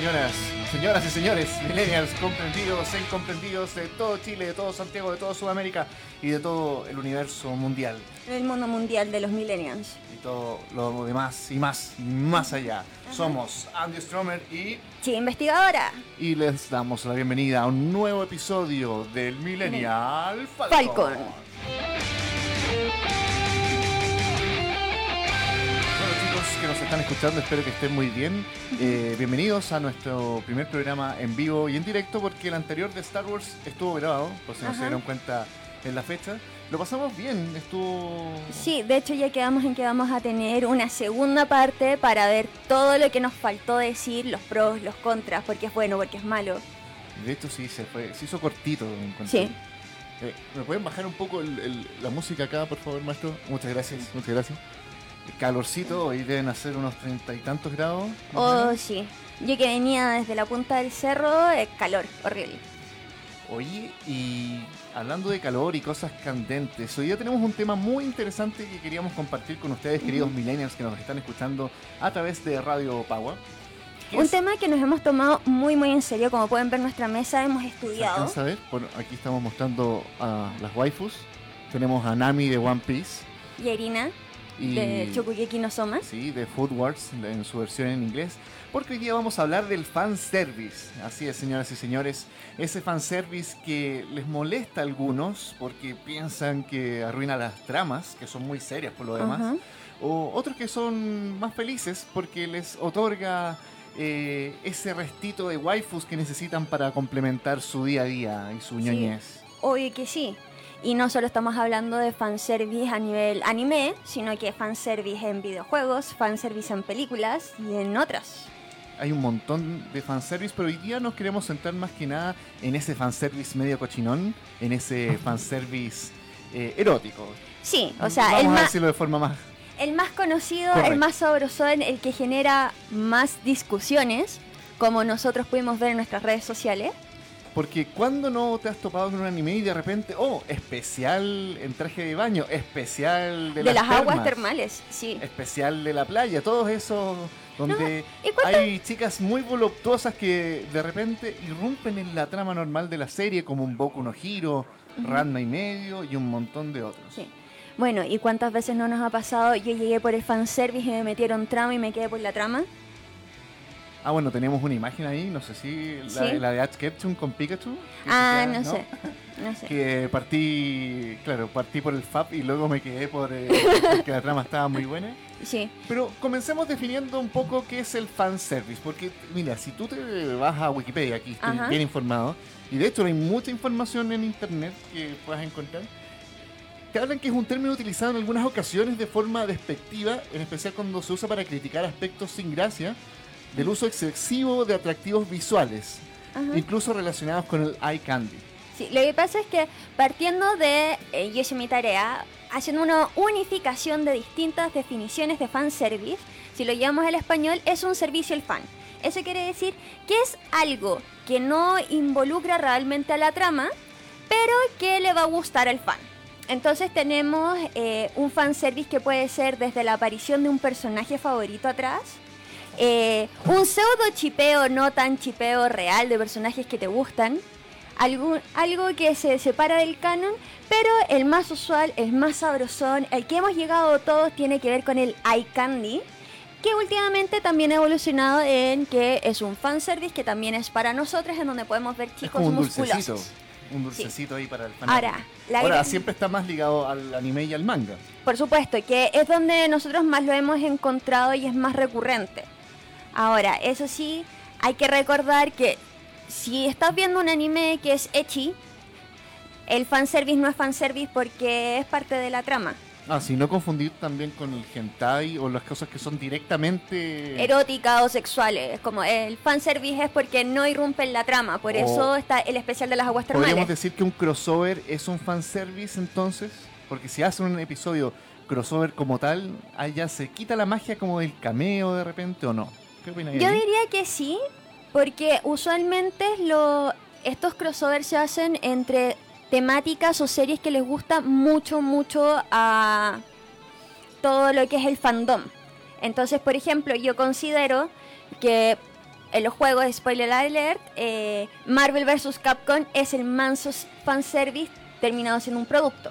señoras, señoras y señores, millennials, comprendidos, incomprendidos de todo Chile, de todo Santiago, de toda Sudamérica y de todo el universo mundial. El mundo mundial de los millennials. Y todo lo demás y más y más allá. Somos Andy Stromer y... Sí, investigadora. Y les damos la bienvenida a un nuevo episodio del Millennial Falcon. Falcon. Nos están escuchando, espero que estén muy bien. Eh, bienvenidos a nuestro primer programa en vivo y en directo, porque el anterior de Star Wars estuvo grabado, por si no se dieron cuenta en la fecha. Lo pasamos bien, estuvo... Sí, de hecho ya quedamos en que vamos a tener una segunda parte para ver todo lo que nos faltó decir, los pros, los contras, porque es bueno, porque es malo. De hecho sí, se, fue, se hizo cortito. Sí. Eh, ¿Me pueden bajar un poco la música acá, por favor, maestro? Muchas gracias, muchas gracias calorcito, hoy deben hacer unos treinta y tantos grados. Oh, sí. Yo que venía desde la punta del cerro, es calor, horrible. Oye, y hablando de calor y cosas candentes, hoy día tenemos un tema muy interesante que queríamos compartir con ustedes, queridos millennials que nos están escuchando a través de Radio Power. Un tema que nos hemos tomado muy muy en serio, como pueden ver nuestra mesa hemos estudiado. ¿Se a ver? Bueno, aquí estamos mostrando a las waifus. Tenemos a Nami de One Piece. Y a Irina de Chokugeki no Soma. Sí, de Food Wars en su versión en inglés. Porque hoy día vamos a hablar del fanservice. Así es, señoras y señores. Ese fanservice que les molesta a algunos porque piensan que arruina las tramas, que son muy serias por lo demás. O otros que son más felices porque les otorga eh, ese restito de waifus que necesitan para complementar su día a día y su ñoñez. Oye, que sí. Y no solo estamos hablando de fanservice a nivel anime, sino que fanservice en videojuegos, fanservice en películas y en otras. Hay un montón de fanservice, pero hoy día nos queremos centrar más que nada en ese fanservice medio cochinón, en ese fanservice eh, erótico. Sí, o sea, Vamos el a decirlo de forma más. El más conocido, el más sabroso, el que genera más discusiones, como nosotros pudimos ver en nuestras redes sociales. Porque cuando no te has topado con un anime y de repente, oh, especial en traje de baño, especial de, de las, aguas termales, sí. Especial de la playa, todos esos donde hay chicas muy voluptuosas que de repente irrumpen en la trama normal de la serie, como un Boku no Hiro, uh y medio y un montón de otros. Sí. Bueno, ¿y cuántas veces no nos ha pasado? Yo llegué por el fanservice y me metieron trama y me quedé por la trama. Ah, bueno, tenemos una imagen ahí, no sé si la, de Ash Ketchum con Pikachu. Ah, no, sé. No sé. Que partí, claro, partí por el FAP y luego me quedé por eh, que la trama estaba muy buena. Sí. Pero comencemos definiendo un poco qué es el fanservice, porque mira, si tú te vas a Wikipedia, aquí estoy bien informado, y de hecho hay mucha información en internet que puedas encontrar, te hablan que es un término utilizado en algunas ocasiones de forma despectiva, en especial cuando se usa para criticar aspectos sin gracia del uso excesivo de atractivos visuales, incluso relacionados con el eye candy. Sí, lo que pasa es que partiendo de eh, Yo mi tarea, haciendo una unificación de distintas definiciones de fanservice, si lo llamamos al español, es un servicio al fan. Eso quiere decir que es algo que no involucra realmente a la trama, pero que le va a gustar al fan. Entonces tenemos eh, un fanservice que puede ser desde la aparición de un personaje favorito atrás, eh, un pseudo chipeo, no tan chipeo real de personajes que te gustan. Algo, algo que se separa del canon, pero el más usual, el más sabrosón, el que hemos llegado todos tiene que ver con el eye candy, que últimamente también ha evolucionado en que es un fanservice que también es para nosotros, en donde podemos ver chicos un musculosos. Un dulcecito ahí para el fan. Ahora, Ahora siempre está más ligado al anime y al manga. Por supuesto, que es donde nosotros más lo hemos encontrado y es más recurrente. Ahora, eso sí, hay que recordar que si estás viendo un anime que es Echi, el fanservice no es fanservice porque es parte de la trama. Ah, si no confundir también con el hentai o las cosas que son directamente... Eróticas o sexuales. Como el fanservice es porque no irrumpe la trama, por eso está el especial de las aguas termales. ¿Podríamos decir que un crossover es un fanservice entonces? Porque si hacen un episodio crossover como tal, allá se quita la magia como del cameo de repente o no. Yo diría que sí, porque usualmente lo, estos crossovers se hacen entre temáticas o series que les gusta mucho, mucho a todo lo que es el fandom. Entonces, por ejemplo, yo considero que en los juegos, spoiler alert, eh, Marvel vs. Capcom es el manso fanservice terminado siendo un producto.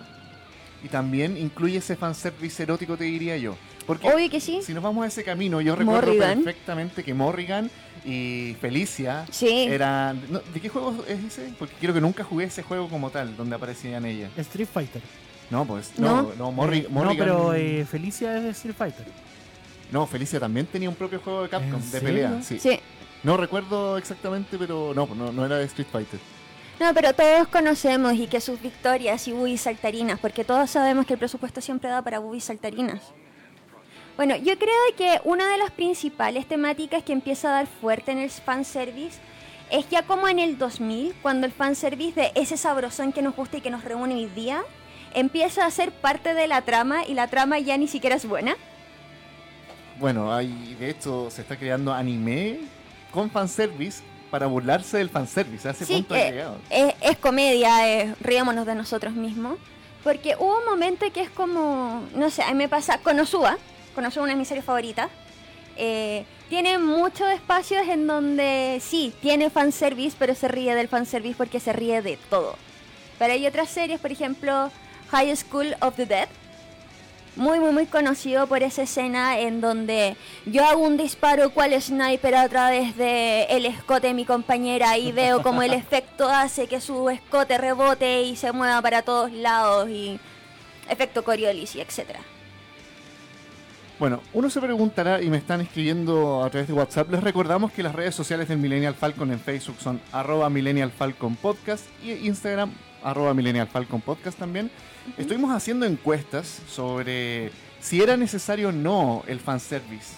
Y también incluye ese fanservice erótico, te diría yo. Porque Obvio que sí. si nos vamos a ese camino, yo recuerdo Morrigan. perfectamente que Morrigan y Felicia Sí. eran... no, ¿De qué juego es ese? Porque creo que nunca jugué ese juego como tal, donde aparecían ellas. Street Fighter. No, pues, no, No. no, Morri- Eh, Morrigan... No, pero eh, Felicia es de Street Fighter. No, Felicia también tenía un propio juego de Capcom, ¿En de pelea, sí. Sí. No recuerdo exactamente, pero no, no, no era de Street Fighter. No, pero todos conocemos y que sus victorias y boobies saltarinas, porque todos sabemos que el presupuesto siempre da para boobies saltarinas. Bueno, yo creo que una de las principales temáticas que empieza a dar fuerte en el fanservice es ya como en el 2000, cuando el fanservice de ese sabrosón que nos gusta y que nos reúne hoy día, empieza a ser parte de la trama y la trama ya ni siquiera es buena. Bueno, hay, de hecho, se está creando anime con fanservice para burlarse del fanservice. A ese Sí, punto eh, llegado. es, es comedia, es, riámonos de nosotros mismos. Porque hubo un momento que es como, no sé, a mí me pasa, Konosuba, Konosuba es una de mis series favoritas, eh, tiene muchos espacios en donde sí, tiene fanservice, pero se ríe del fanservice porque se ríe de todo. Pero hay otras series, por ejemplo, High School of the Dead, muy, muy, muy conocido por esa escena en donde yo hago un disparo cual sniper a través de el escote de mi compañera y veo como el efecto hace que su escote rebote y se mueva para todos lados y efecto Coriolis y etcétera. Bueno, uno se preguntará y me están escribiendo a través de WhatsApp. Les recordamos que las redes sociales del Millennial Falcon en Facebook son arroba Millennial Falcon Podcast y Instagram arroba Millennial Falcon Podcast también. Estuvimos haciendo encuestas sobre si era necesario o no el fanservice.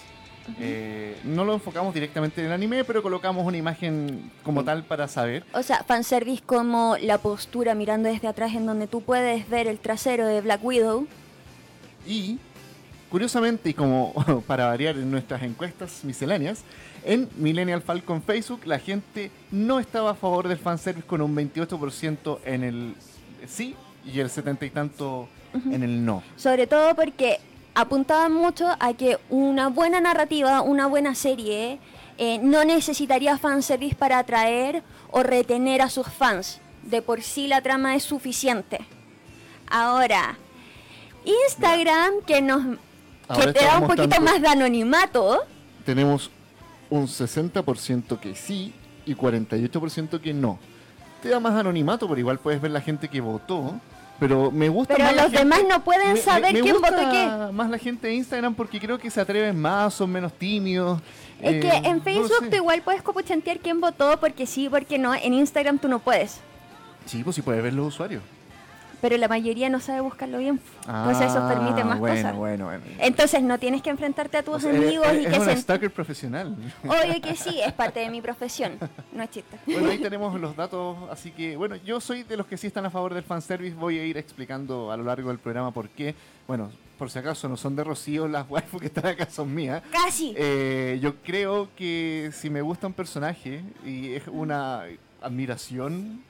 Eh, no lo enfocamos directamente en el anime, pero colocamos una imagen como tal para saber. O sea, fanservice como la postura mirando desde atrás en donde tú puedes ver el trasero de Black Widow. Y, curiosamente, y como para variar en nuestras encuestas misceláneas, en Millennial Falcon Facebook la gente no estaba a favor del fanservice con un 28% en el sí y el 70 y tanto en el no. Sobre todo porque apuntaban mucho a que una buena narrativa, una buena serie, eh, no necesitaría fanservice para atraer o retener a sus fans. De por sí la trama es suficiente. Ahora, Instagram, que nos Ahora que te da un poquito más de anonimato, Tenemos un 60% que sí y 48% que no. Te da más anonimato, pero igual puedes ver la gente que votó. Pero me gusta pero más los gente- demás no pueden Me- saber me- me quién gusta votó qué. más la gente de Instagram porque creo que se atreven más, son menos tímidos. Es eh, que en no lo Facebook sé. tú igual puedes copuchantear quién votó, porque sí, porque no. En Instagram tú no puedes. Sí, pues sí puedes ver los usuarios. Pero la mayoría no sabe buscarlo bien. Entonces eso permite más Ah, bueno, cosas. Bueno, bueno. Entonces no tienes que enfrentarte a tus O sea, amigos es, y que se... stalker profesional. Obvio que sí, es parte de mi profesión. No es chiste. Bueno, ahí tenemos los datos, así que bueno, yo soy de los que sí están a favor del fanservice, voy a ir explicando a lo largo del programa por qué. Bueno, por si acaso no son de Rocío, las waifu que están acá son mías. Casi. Eh, yo creo que si me gusta un personaje y es una admiración,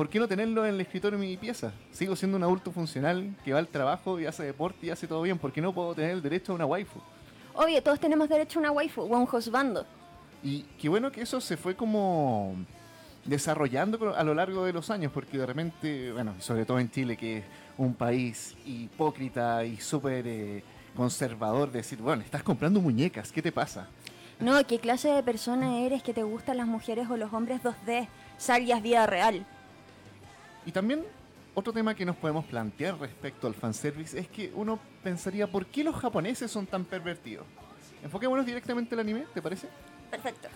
¿por qué no tenerlo en el escritorio de mi pieza? Sigo siendo un adulto funcional que va al trabajo y hace deporte y hace todo bien. ¿Por qué no puedo tener el derecho a una waifu? Obvio, todos tenemos derecho a una waifu o a un husbando. Y qué bueno que eso se fue como desarrollando a lo largo de los años, porque de repente, bueno, sobre todo en Chile, que es un país hipócrita y súper eh, conservador, decir, bueno, estás comprando muñecas, ¿qué te pasa? No, ¿qué clase de persona eres que te gustan las mujeres o los hombres 2D? Salías vida real. Y también otro tema que nos podemos plantear respecto al fanservice es que uno pensaría, ¿por qué los japoneses son tan pervertidos? Enfoquémonos directamente al anime, ¿te parece? Perfecto.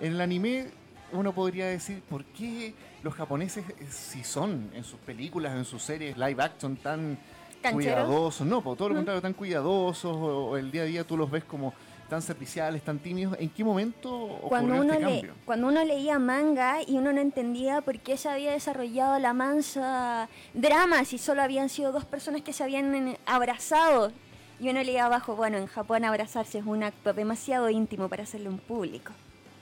En el anime uno podría decir, ¿por qué los japoneses, eh, si son en sus películas, en sus series live action tan cuidadosos, no, por todo lo contrario, tan cuidadosos, o, o el día a día tú los ves como tan serviciales, tan tímidos, ¿en qué momento ocurrió Cuando uno, este le- cambio? cuando uno leía manga y uno no entendía por qué se había desarrollado la mansa drama si solo habían sido dos personas que se habían abrazado. Y uno leía abajo, bueno, en Japón abrazarse es un acto demasiado íntimo para hacerlo en público.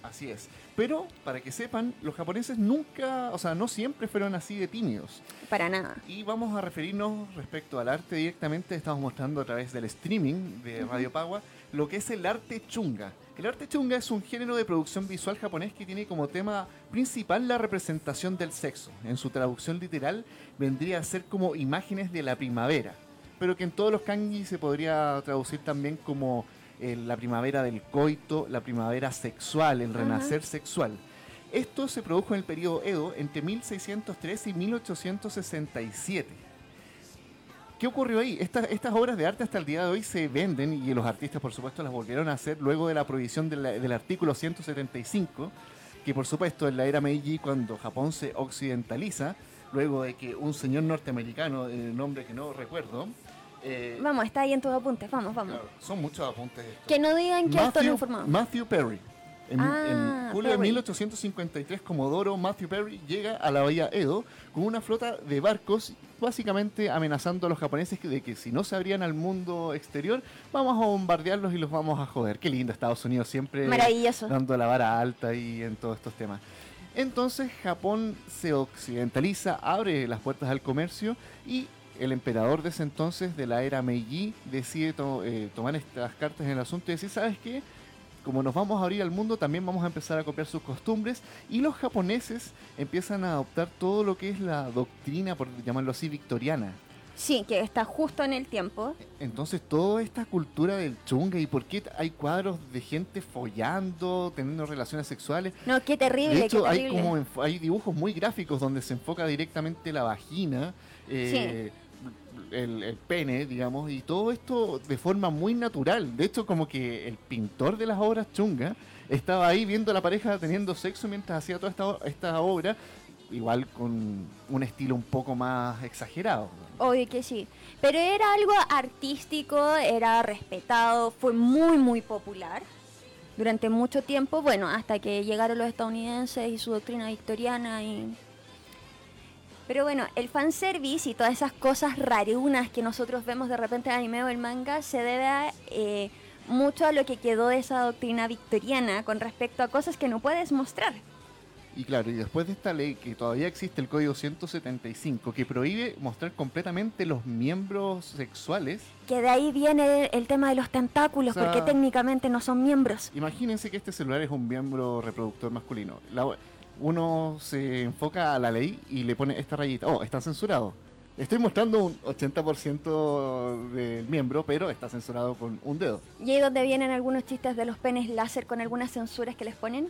Así es. Pero, para que sepan, los japoneses nunca, o sea, no siempre fueron así de tímidos. Para nada. Y vamos a referirnos respecto al arte directamente. Estamos mostrando a través del streaming de Radio Pagua lo que es el arte chunga. El arte chunga es un género de producción visual japonés que tiene como tema principal la representación del sexo. En su traducción literal vendría a ser como imágenes de la primavera, pero que en todos los kanji se podría traducir también como eh, la primavera del coito, la primavera sexual, el renacer sexual. Esto se produjo en el periodo Edo entre 1603 y 1867. ¿Qué ocurrió ahí? Estas, estas obras de arte hasta el día de hoy se venden y los artistas, por supuesto, las volvieron a hacer luego de la prohibición de la- del artículo 175, que por supuesto en la era Meiji, cuando Japón se occidentaliza, luego de que un señor norteamericano, de nombre que no recuerdo, eh, Vamos, está ahí en tus apuntes. Vamos, vamos. claro, son muchos apuntes estos. Que no digan que esto no informado. Matthew Perry. En, Ah, en julio de Perry. 1853, Comodoro Matthew Perry llega a la bahía Edo con una flota de barcos, básicamente amenazando a los japoneses de que si no se abrían al mundo exterior, vamos a bombardearlos y los vamos a joder. Qué lindo Estados Unidos siempre Maravilloso. dando la vara alta y en todos estos temas. Entonces Japón se occidentaliza, abre las puertas al comercio y el emperador de ese entonces, de la era Meiji, decide to- eh, tomar estas cartas en el asunto y decir, ¿sabes qué? Como nos vamos a abrir al mundo, también vamos a empezar a copiar sus costumbres y los japoneses empiezan a adoptar todo lo que es la doctrina, por llamarlo así, victoriana. Sí, que está justo en el tiempo. Entonces, toda esta cultura del chunga y por qué hay cuadros de gente follando, teniendo relaciones sexuales, No, qué terrible, de hecho, qué hay como hay dibujos muy gráficos donde se enfoca directamente la vagina, eh, el, pene, digamos, y todo esto de forma muy natural. De hecho, como que el pintor de las obras chunga estaba ahí viendo a la pareja teniendo sexo mientras hacía toda esta, esta obra, igual con un estilo un poco más exagerado. Obvio que sí. Pero era algo artístico, era respetado, fue muy, muy popular durante mucho tiempo. Bueno, hasta que llegaron los estadounidenses y su doctrina victoriana y... Pero bueno, el fanservice y todas esas cosas rarunas que nosotros vemos de repente en el anime o el manga se debe a, eh, mucho a lo que quedó de esa doctrina victoriana con respecto a cosas que no puedes mostrar. Y claro, y después de esta ley que todavía existe el Código 175 que prohíbe mostrar completamente los miembros sexuales, Que de ahí viene el tema de los tentáculos, O sea- porque técnicamente no son miembros. imagínense que este celular es un miembro reproductor masculino. La- uno se enfoca a la ley y le pone esta rayita, oh, está censurado. Estoy mostrando un 80% del miembro, pero está censurado con un dedo. Y ahí donde vienen algunos chistes de los penes láser con algunas censuras que les ponen.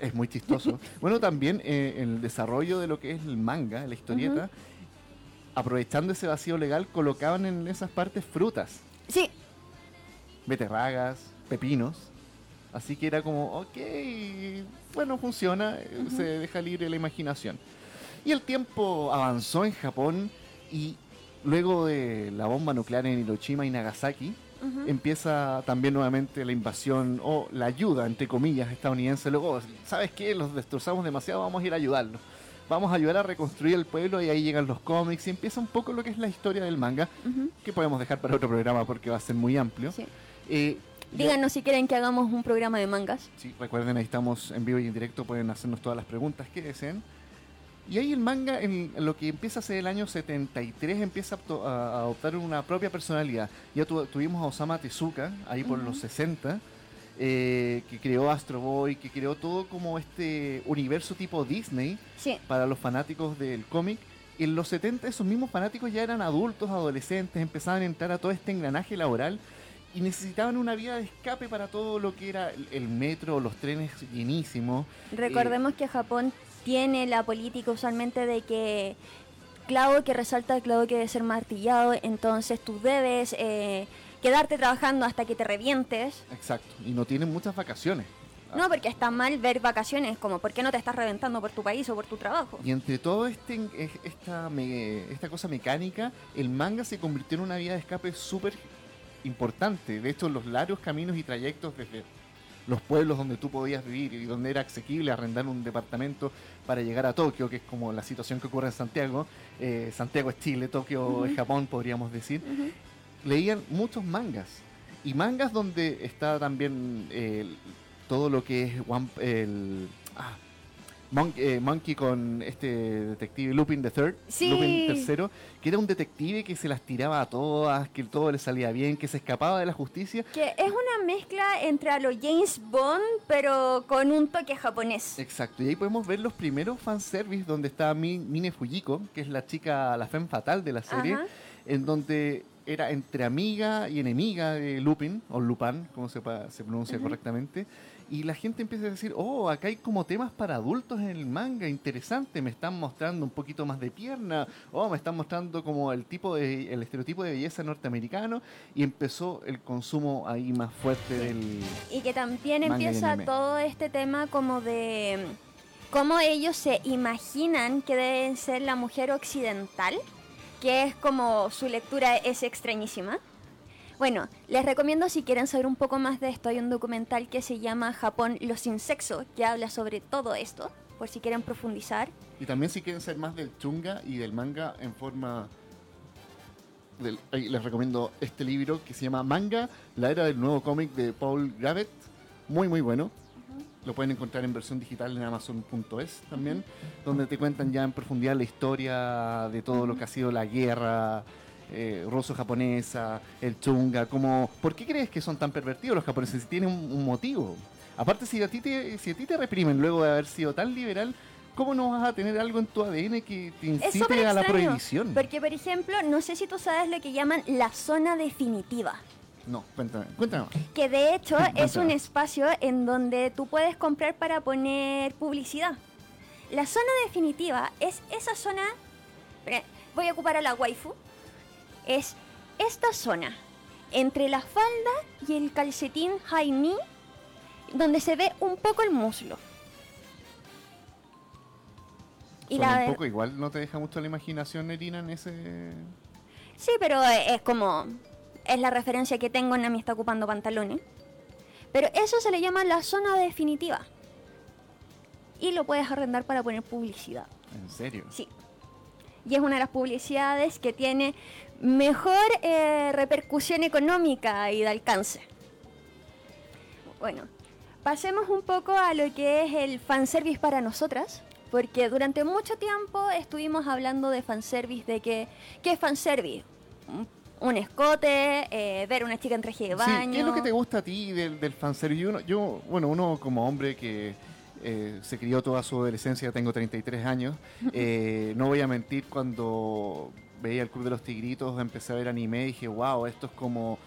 Es muy chistoso. bueno, también eh, en el desarrollo de lo que es el manga, la historieta, aprovechando ese vacío legal, colocaban en esas partes frutas. Sí, beterragas, pepinos. Así que era como, ok, bueno, funciona, se deja libre la imaginación. Y el tiempo avanzó en Japón y luego de la bomba nuclear en Hiroshima y Nagasaki, empieza también nuevamente la invasión o la ayuda, entre comillas, estadounidense. Luego, ¿sabes qué? Los destrozamos demasiado, vamos a ir a ayudarlos. Vamos a ayudar a reconstruir el pueblo y ahí llegan los cómics y empieza un poco lo que es la historia del manga, que podemos dejar para otro programa porque va a ser muy amplio. sí. Eh, Díganos si quieren que hagamos un programa de mangas. Sí, recuerden, ahí estamos en vivo y en directo, pueden hacernos todas las preguntas que deseen. Y ahí el manga, en lo que empieza a ser el año 73, empieza a, adoptar una propia personalidad. Ya tu- tuvimos a Osama Tezuka, ahí por Ujú. los 60, eh, que creó Astro Boy, que creó todo como este universo tipo Disney Sí, para los fanáticos del cómic. En los 70 esos mismos fanáticos ya eran adultos, adolescentes, empezaban a entrar a todo este engranaje laboral y necesitaban una vía de escape para todo lo que era el, metro, los trenes llenísimos. recordemos que Japón tiene la política usualmente de que clavo que resalta, clavo que debe ser martillado, entonces tú debes eh, quedarte trabajando hasta que te revientes. Exacto, y no tienen muchas vacaciones. No, porque está mal ver vacaciones, como ¿por qué no te estás reventando por tu país o por tu trabajo? Y entre todo este, eh, esta, me- esta cosa mecánica, el manga se convirtió en una vía de escape súper importante. De hecho, los largos caminos y trayectos desde los pueblos donde tú podías vivir y donde era asequible arrendar un departamento para llegar a Tokio, que es como la situación que ocurre en Santiago. Eh, Santiago es Chile, Tokio es Japón, podríamos decir. Leían muchos mangas. Y mangas donde está también eh, todo lo que es One, el ah, Mon- eh, Monkey con este detective Lupin the Third, Sí. Lupin tercero, que era un detective que se las tiraba a todas, que todo le salía bien, que se escapaba de la justicia. Que es una mezcla entre a lo James Bond, pero con un toque japonés. Exacto, y ahí podemos ver los primeros fanservice donde está Mi- Mine Fujiko, que es la chica, la femme fatal de la serie, Ajá. en donde era entre amiga y enemiga de Lupin, o Lupin, como se pronuncia correctamente, y la gente empieza a decir, oh, acá hay como temas para adultos en el manga, interesante, me están mostrando un poquito más de pierna, oh, me están mostrando como el tipo de, el estereotipo de belleza norteamericano, y empezó el consumo ahí más fuerte del... Y que también empieza todo este tema como de cómo ellos se imaginan que debe ser la mujer occidental, que es como su lectura es extrañísima. Bueno, les recomiendo si quieren saber un poco más de esto, hay un documental que se llama Japón los sin sexo, que habla sobre todo esto, por si quieren profundizar. Y también si quieren ser más del chunga y del manga en forma... del- les recomiendo este libro que se llama Manga, la era del nuevo cómic de Paul Gravett. Muy, muy bueno. Lo pueden encontrar en versión digital en Amazon.es también, donde te cuentan ya en profundidad la historia de todo lo que ha sido la guerra eh, ruso-japonesa, el chunga, como... ¿Por qué crees que son tan pervertidos los japoneses? Si tienen un, un motivo. Aparte, si a, ti te, si a ti te reprimen luego de haber sido tan liberal, ¿cómo no vas a tener algo en tu ADN que te incite a la extraño, prohibición? Porque, por ejemplo, no sé si tú sabes lo que llaman la zona definitiva. No, cuéntame. Que de hecho es un espacio en donde tú puedes comprar para poner publicidad. La zona definitiva es esa zona. Voy a ocupar a la waifu. Es esta zona entre la falda y el calcetín high knee, donde se ve un poco el muslo. Y Suena la un poco igual, ¿no te deja mucho la imaginación, Nerina, en ese...? Sí, pero es como. Es la referencia que tengo en a mí está ocupando pantalones. Pero eso se le llama la zona definitiva. Y lo puedes arrendar para poner publicidad. ¿En serio? Sí. Y es una de las publicidades que tiene mejor eh, repercusión económica y de alcance. Bueno, pasemos un poco a lo que es el fanservice para nosotras. Porque durante mucho tiempo estuvimos hablando de fanservice, de que, ¿qué es fanservice? Un- escote, eh, ver una chica en traje de baño. Sí, ¿qué es lo que te gusta a ti del, del fanservice? Yo, uno- yo, bueno, uno como hombre que eh, se crió toda su adolescencia, tengo 33 años, eh, no voy a mentir, cuando veía el Club de los Tigritos, empecé a ver anime y dije, wow, esto es como...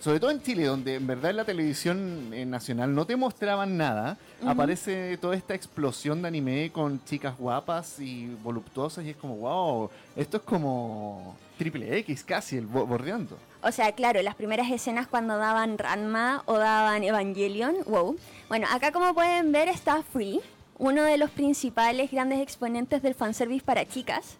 Sobre todo en Chile, donde en verdad en la televisión eh, nacional no te mostraban nada, aparece toda esta explosión de anime con chicas guapas y voluptuosas y es como, wow, esto es como triple X casi, el bo- bordeando. O sea, claro, las primeras escenas cuando daban Ranma o daban Evangelion, wow. Bueno, acá como pueden ver está Free, uno de los principales grandes exponentes del fanservice para chicas.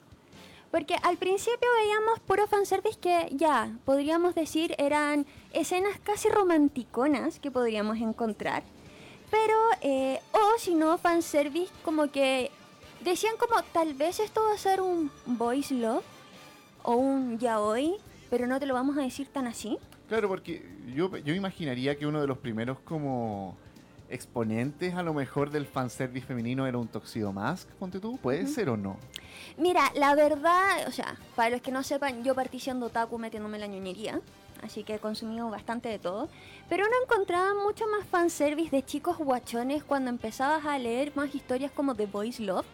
Porque al principio veíamos puro fanservice que ya, podríamos decir, eran escenas casi romanticonas que podríamos encontrar. Pero, eh, o si no, fanservice como que decían como, tal vez esto va a ser un boys love o un yaoi, pero no te lo vamos a decir tan así. Claro, porque yo, yo imaginaría que uno de los primeros como exponentes a lo mejor del fanservice femenino era un Tuxedo Mask, ponte tú, ¿puede ser o no? Mira, la verdad, o sea, para los que no sepan, yo partí siendo otaku metiéndome en la ñoñería, así que he consumido bastante de todo, pero no encontraba mucho más fanservice de chicos guachones cuando empezabas a leer más historias como The Boys Love,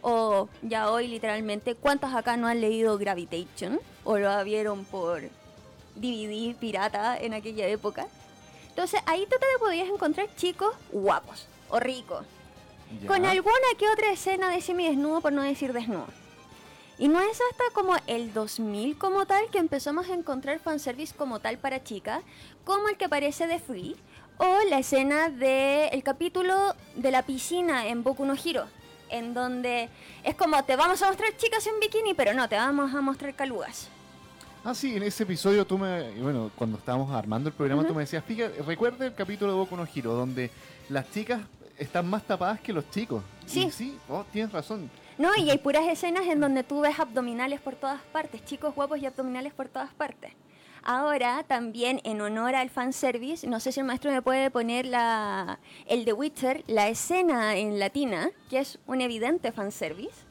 o ya hoy literalmente, ¿cuántos acá no han leído Gravitation? O lo vieron por DVD pirata en aquella época. Entonces ahí tú te podías encontrar chicos guapos o ricos, Ya. con alguna que otra escena de semidesnudo, por no decir desnudo. Y no es hasta como el 2000 como tal que empezamos a encontrar fanservice como tal para chicas, como el que aparece de Free, o la escena del capítulo de la piscina en Boku no Hero, en donde es como te vamos a mostrar chicas en bikini, pero no, te vamos a mostrar calugas. Ah, sí, en ese episodio tú me... Bueno, cuando estábamos armando el programa tú me decías, fíjate, recuerda el capítulo de Boku no Hero, donde las chicas están más tapadas que los chicos. Sí. Y sí, oh, tienes razón. No, y hay puras escenas en donde tú ves abdominales por todas partes, chicos guapos y abdominales por todas partes. Ahora, también en honor al fanservice, no sé si el maestro me puede poner la, el de Witcher, la escena en latina, que es un evidente fanservice.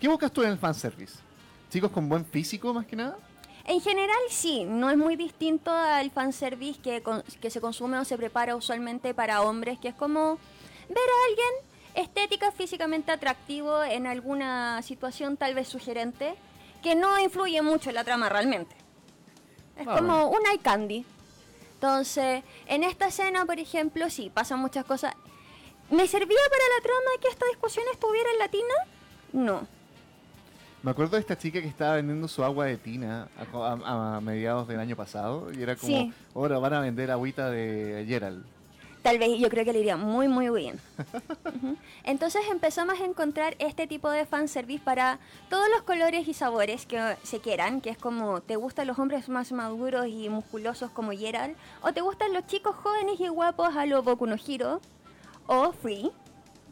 ¿Qué buscas tú en el fanservice? ¿Chicos con buen físico más que nada? En general sí, no es muy distinto al fanservice que, con- que se consume o se prepara usualmente para hombres, que es como ver a alguien estética, físicamente atractivo en alguna situación tal vez sugerente, que no influye mucho en la trama realmente. Es Ah, como un eye candy. Entonces, en esta escena, por ejemplo, sí, pasan muchas cosas. ¿Me servía para la trama que esta discusión estuviera en latina? No. Me acuerdo de esta chica que estaba vendiendo su agua de tina a, a- a mediados del año pasado y era como, Sí. ahora van a vender agüita de Gerald. Tal vez yo creo que le iría muy, muy bien. Entonces empezamos a encontrar este tipo de fanservice para todos los colores y sabores que se quieran, que es como, ¿te gustan los hombres más maduros y musculosos como Gerald? ¿O te gustan los chicos jóvenes y guapos a lo Boku no Hero? ¿O Free?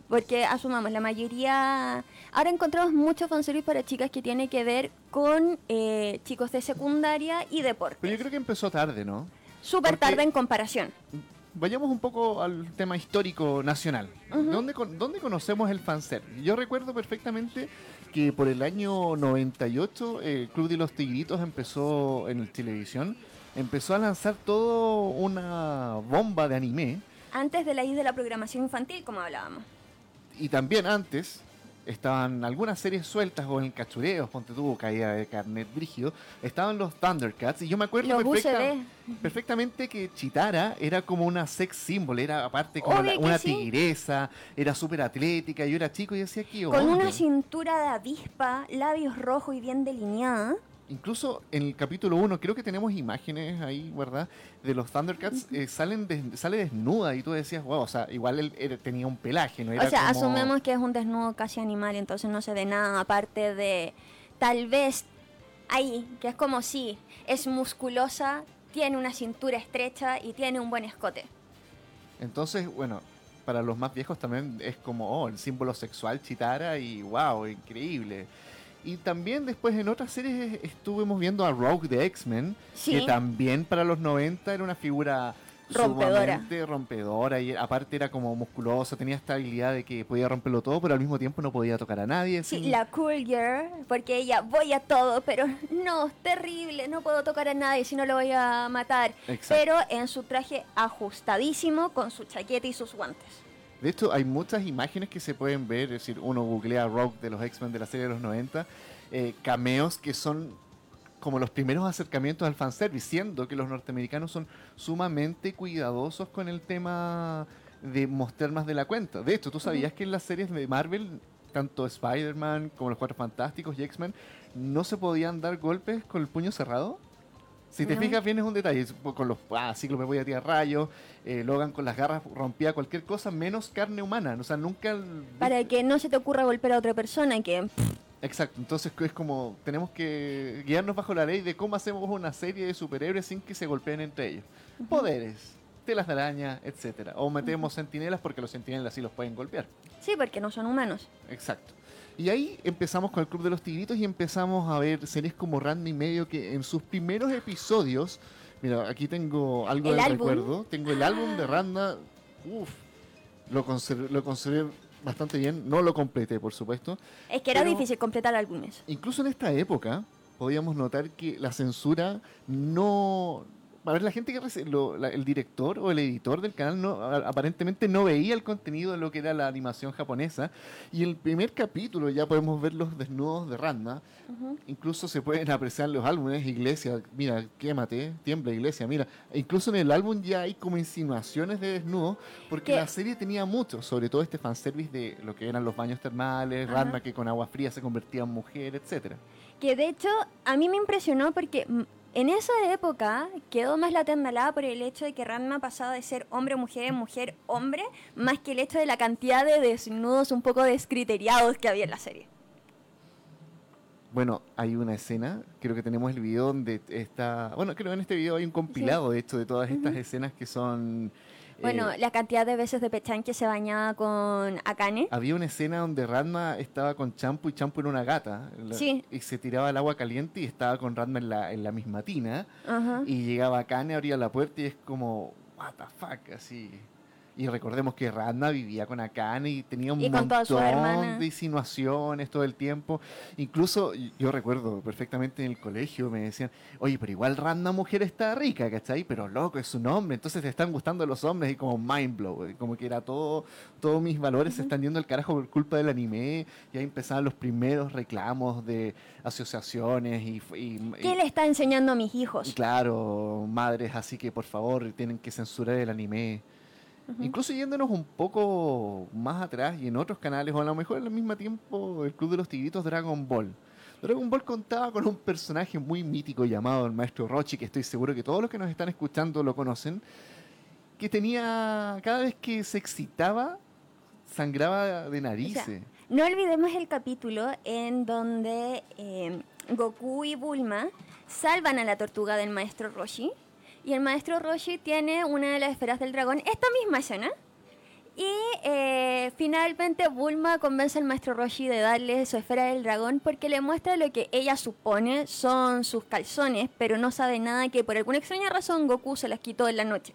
Porque asumamos, la mayoría... Ahora encontramos mucho fanservice para chicas que tiene que ver con eh, chicos de secundaria y deporte. Pero yo creo que empezó tarde, ¿no? Súper tarde en comparación. Vayamos un poco al tema histórico nacional. ¿Dónde, con- ¿Dónde conocemos el fanservice? Yo recuerdo perfectamente que por el año 98 eh, el Club de los Tigritos empezó en televisión, empezó a lanzar todo una bomba de anime Antes de la isla de la programación infantil, como hablábamos. y también antes estaban algunas series sueltas o en cachureos, ponte tuvo caída de carnet brígido, estaban los Thundercats y yo me acuerdo perfecta- perfectamente que Chitara era como una sex symbol, era aparte como la- que una sí. tigresa, era súper atlética, yo era chico y decía que Con una cintura de avispa, labios rojos y bien delineada. Incluso en el capítulo 1, creo que tenemos imágenes ahí, ¿verdad? De los Thundercats, eh, salen sale desnuda y tú decías, wow, o sea, igual él, él tenía un pelaje, ¿no? Era o sea, como- asumemos que es un desnudo casi animal, entonces no se ve nada aparte de tal vez ahí, que es como si es musculosa, tiene una cintura estrecha y tiene un buen escote. Entonces, bueno, para los más viejos también es como, oh, el símbolo sexual Chitara y wow, increíble. Y también después en otras series estuvimos viendo a Rogue de X-Men, Sí. que también para los 90 era una figura Rompedora. rompedora y aparte era como musculosa, tenía esta habilidad de que podía romperlo todo, pero al mismo tiempo no podía tocar a nadie. Sí, sin- la cool girl, porque ella voy a todo, pero no, terrible, no puedo tocar a nadie si no lo voy a matar. Exacto. Pero en su traje ajustadísimo, con su chaqueta y sus guantes. De hecho, hay muchas imágenes que se pueden ver, es decir, uno googlea Rogue de los X-Men de la serie de los 90, eh, cameos que son como los primeros acercamientos al fanservice, siendo que los norteamericanos son sumamente cuidadosos con el tema de mostrar más de la cuenta. De hecho, ¿tú sabías que en las series de Marvel, tanto Spider-Man como los Cuatro Fantásticos y X-Men, no se podían dar golpes con el puño cerrado? Si te No. fijas bien es un detalle, con los ah, Cíclope voy a tirar rayos, eh, Logan con las garras rompía cualquier cosa menos carne humana, o sea, nunca... Para que no se te ocurra golpear a otra persona que Exacto, entonces es como tenemos que guiarnos bajo la ley de cómo hacemos una serie de superhéroes sin que se golpeen entre ellos. Poderes, telas de araña, etcétera. O metemos sentinelas porque los sentinelas sí los pueden golpear. sí, porque no son humanos. Exacto. Y ahí empezamos con el Club de los Tigritos y empezamos a ver series como Randy medio que en sus primeros episodios, mira, aquí tengo algo ¿El de recuerdo, tengo el álbum de Randa, uff, lo conservé, lo conservé bastante bien, no lo completé por supuesto, Es que era difícil completar álbumes. incluso en esta época podíamos notar que la censura no... A ver, la gente que lo- la- el director o el editor del canal no a- aparentemente no veía el contenido de lo que era la animación japonesa y el primer capítulo ya podemos ver los desnudos de Ranma incluso se pueden apreciar los álbumes Iglesia, mira, quémate, tiembla Iglesia, mira, e incluso en el álbum ya hay como insinuaciones de desnudo porque ¿Qué? la serie tenía mucho, sobre todo este fanservice de lo que eran los baños termales, Ajá. Ranma que con agua fría se convertía en mujer, etcétera. Que de hecho a mí me impresionó porque en esa época quedó más la tendalada por el hecho de que Ranma pasaba de ser hombre-mujer en mujer-hombre, más que el hecho de la cantidad de desnudos un poco descriteriados que había en la serie. Bueno, hay una escena, creo que tenemos el video donde está, bueno, creo que en este video hay un compilado de hecho de todas estas escenas que son Bueno, Eh, la cantidad de veces de Pechan que se bañaba con Akane. había una escena donde Ranma estaba con Champo y Champo era una gata. la- Sí. Y se tiraba al agua caliente y estaba con Ranma en la, en la misma tina. Ajá. Y llegaba Kane, abría la puerta y es como, what the fuck, así. Y recordemos que Ranma vivía con Akane y tenía un Y montón de insinuaciones todo el tiempo. Incluso yo recuerdo perfectamente en el colegio me decían, oye, pero igual Ranma mujer está rica, ¿cachai? Pero loco, es un hombre, entonces te están gustando los hombres y como mind blow, como que era todo, todos mis valores se están yendo al carajo por culpa del anime. Y ahí empezaban los primeros reclamos de asociaciones y... y- y- ¿Qué le está enseñando a mis hijos? Claro, madres, así que por favor tienen que censurar el anime. Incluso yéndonos un poco más atrás y en otros canales, o a lo mejor al mismo tiempo, el Club de los Tigritos Dragon Ball. Dragon Ball contaba con un personaje muy mítico llamado el Maestro Rochi, que estoy seguro que todos los que nos están escuchando lo conocen, que tenía, cada vez que se excitaba, sangraba de narices. No olvidemos el capítulo en donde eh, Goku y Bulma salvan a la tortuga del maestro Roshi. Y el maestro Roshi tiene una de las esferas del dragón, esta misma escena. Y eh, finalmente Bulma convence al maestro Roshi de darle su esfera del dragón porque le muestra lo que ella supone son sus calzones, pero no sabe nada que por alguna extraña razón Goku se las quitó en la noche.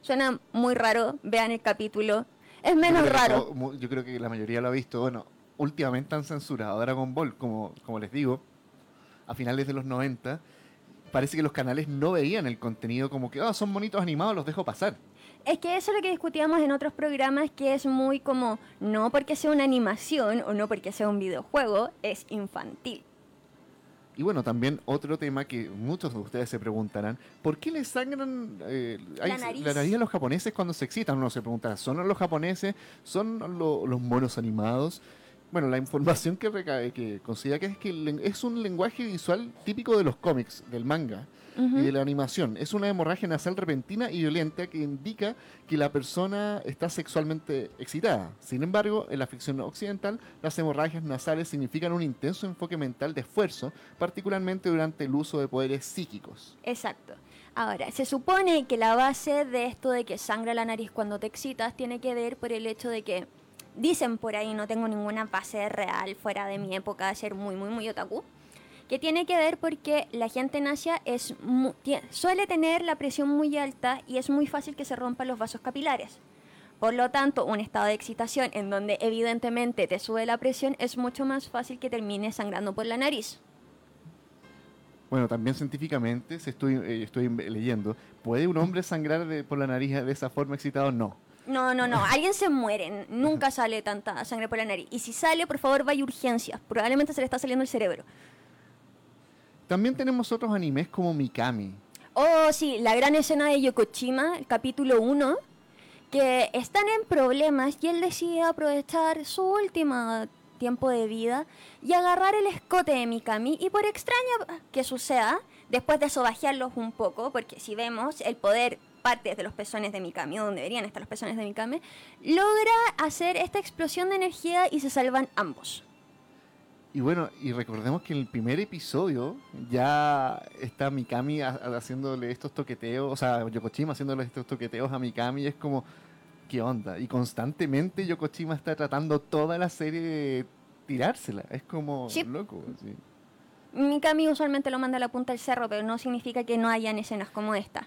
Suena muy raro, vean el capítulo. Es menos yo raro. yo creo que la mayoría lo ha visto. Bueno, últimamente han censurado Dragon Ball, como, como les digo, a finales de los 90. Parece que los canales no veían el contenido como que, ah, son bonitos animados, los dejo pasar. Es que eso es lo que discutíamos en otros programas, que es muy como, no porque sea una animación o no porque sea un videojuego, es infantil. Y bueno, también otro tema que muchos de ustedes se preguntarán, ¿por qué le sangran eh, hay- La nariz. a los japoneses cuando se excitan? Uno se pregunta, ¿son los japoneses? ¿Son lo- los monos animados? Bueno, la información que, recae, que considera que es que es un lenguaje visual típico de los cómics, del manga y de la animación. Es una hemorragia nasal repentina y violenta que indica que la persona está sexualmente excitada. Sin embargo, en la ficción occidental, las hemorragias nasales significan un intenso enfoque mental de esfuerzo, particularmente durante el uso de poderes psíquicos. Exacto. Ahora, se supone que la base de esto de que sangra la nariz cuando te excitas tiene que ver por el hecho de que, dicen por ahí, no tengo ninguna base real fuera de mi época de ser muy, muy, muy otaku, que tiene que ver porque la gente en Asia es mu- tie- suele tener la presión muy alta y es muy fácil que se rompan los vasos capilares. Por lo tanto, un estado de excitación en donde evidentemente te sube la presión es mucho más fácil que termine sangrando por la nariz. Bueno, también científicamente, se estoy, eh, estoy leyendo, ¿puede un hombre sangrar por la nariz de esa forma excitado? No. No, no, no. Alguien se muere. Nunca sale tanta sangre por la nariz. Y si sale, por favor, vaya a urgencias. Probablemente se le está saliendo el cerebro. También tenemos otros animes como Mikami. Oh, sí, la gran escena de Yokochima, el capítulo 1, que están en problemas y él decide aprovechar su último tiempo de vida y agarrar el escote de Mikami y por extraño que suceda, después de sobajearlos un poco, porque si vemos el poder parte de los pezones de Mikami, o donde deberían estar los pezones de Mikami, logra hacer esta explosión de energía y se salvan ambos. Y bueno, y recordemos que en el primer episodio ya está Mikami ha- haciéndole estos toqueteos, o sea, Yokochima haciéndole estos toqueteos a Mikami y es como, ¿qué onda? Y constantemente Yokochima está tratando toda la serie de tirársela. Es como Sí. loco. sí. Mikami usualmente lo manda a la punta del cerro, pero no significa que no hayan escenas como esta.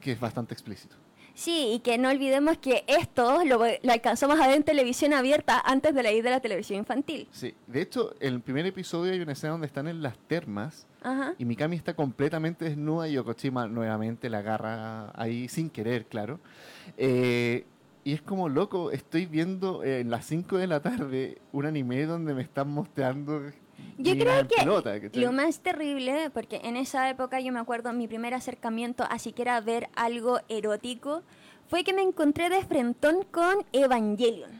Que es bastante explícito. Sí, y que no olvidemos que esto lo, lo alcanzamos a ver en televisión abierta antes de la ida de la televisión infantil. Sí, de hecho, en el primer episodio hay una escena donde están en las termas Ajá. y Mikami está completamente desnuda y Yokochima nuevamente la agarra ahí sin querer, claro. Eh, y es como loco, estoy viendo eh, en las 5 de la tarde un anime donde me están mostrando. Yo creo que pelota, lo más terrible, porque en esa época yo me acuerdo mi primer acercamiento a siquiera ver algo erótico, fue que me encontré de frentón con Evangelion.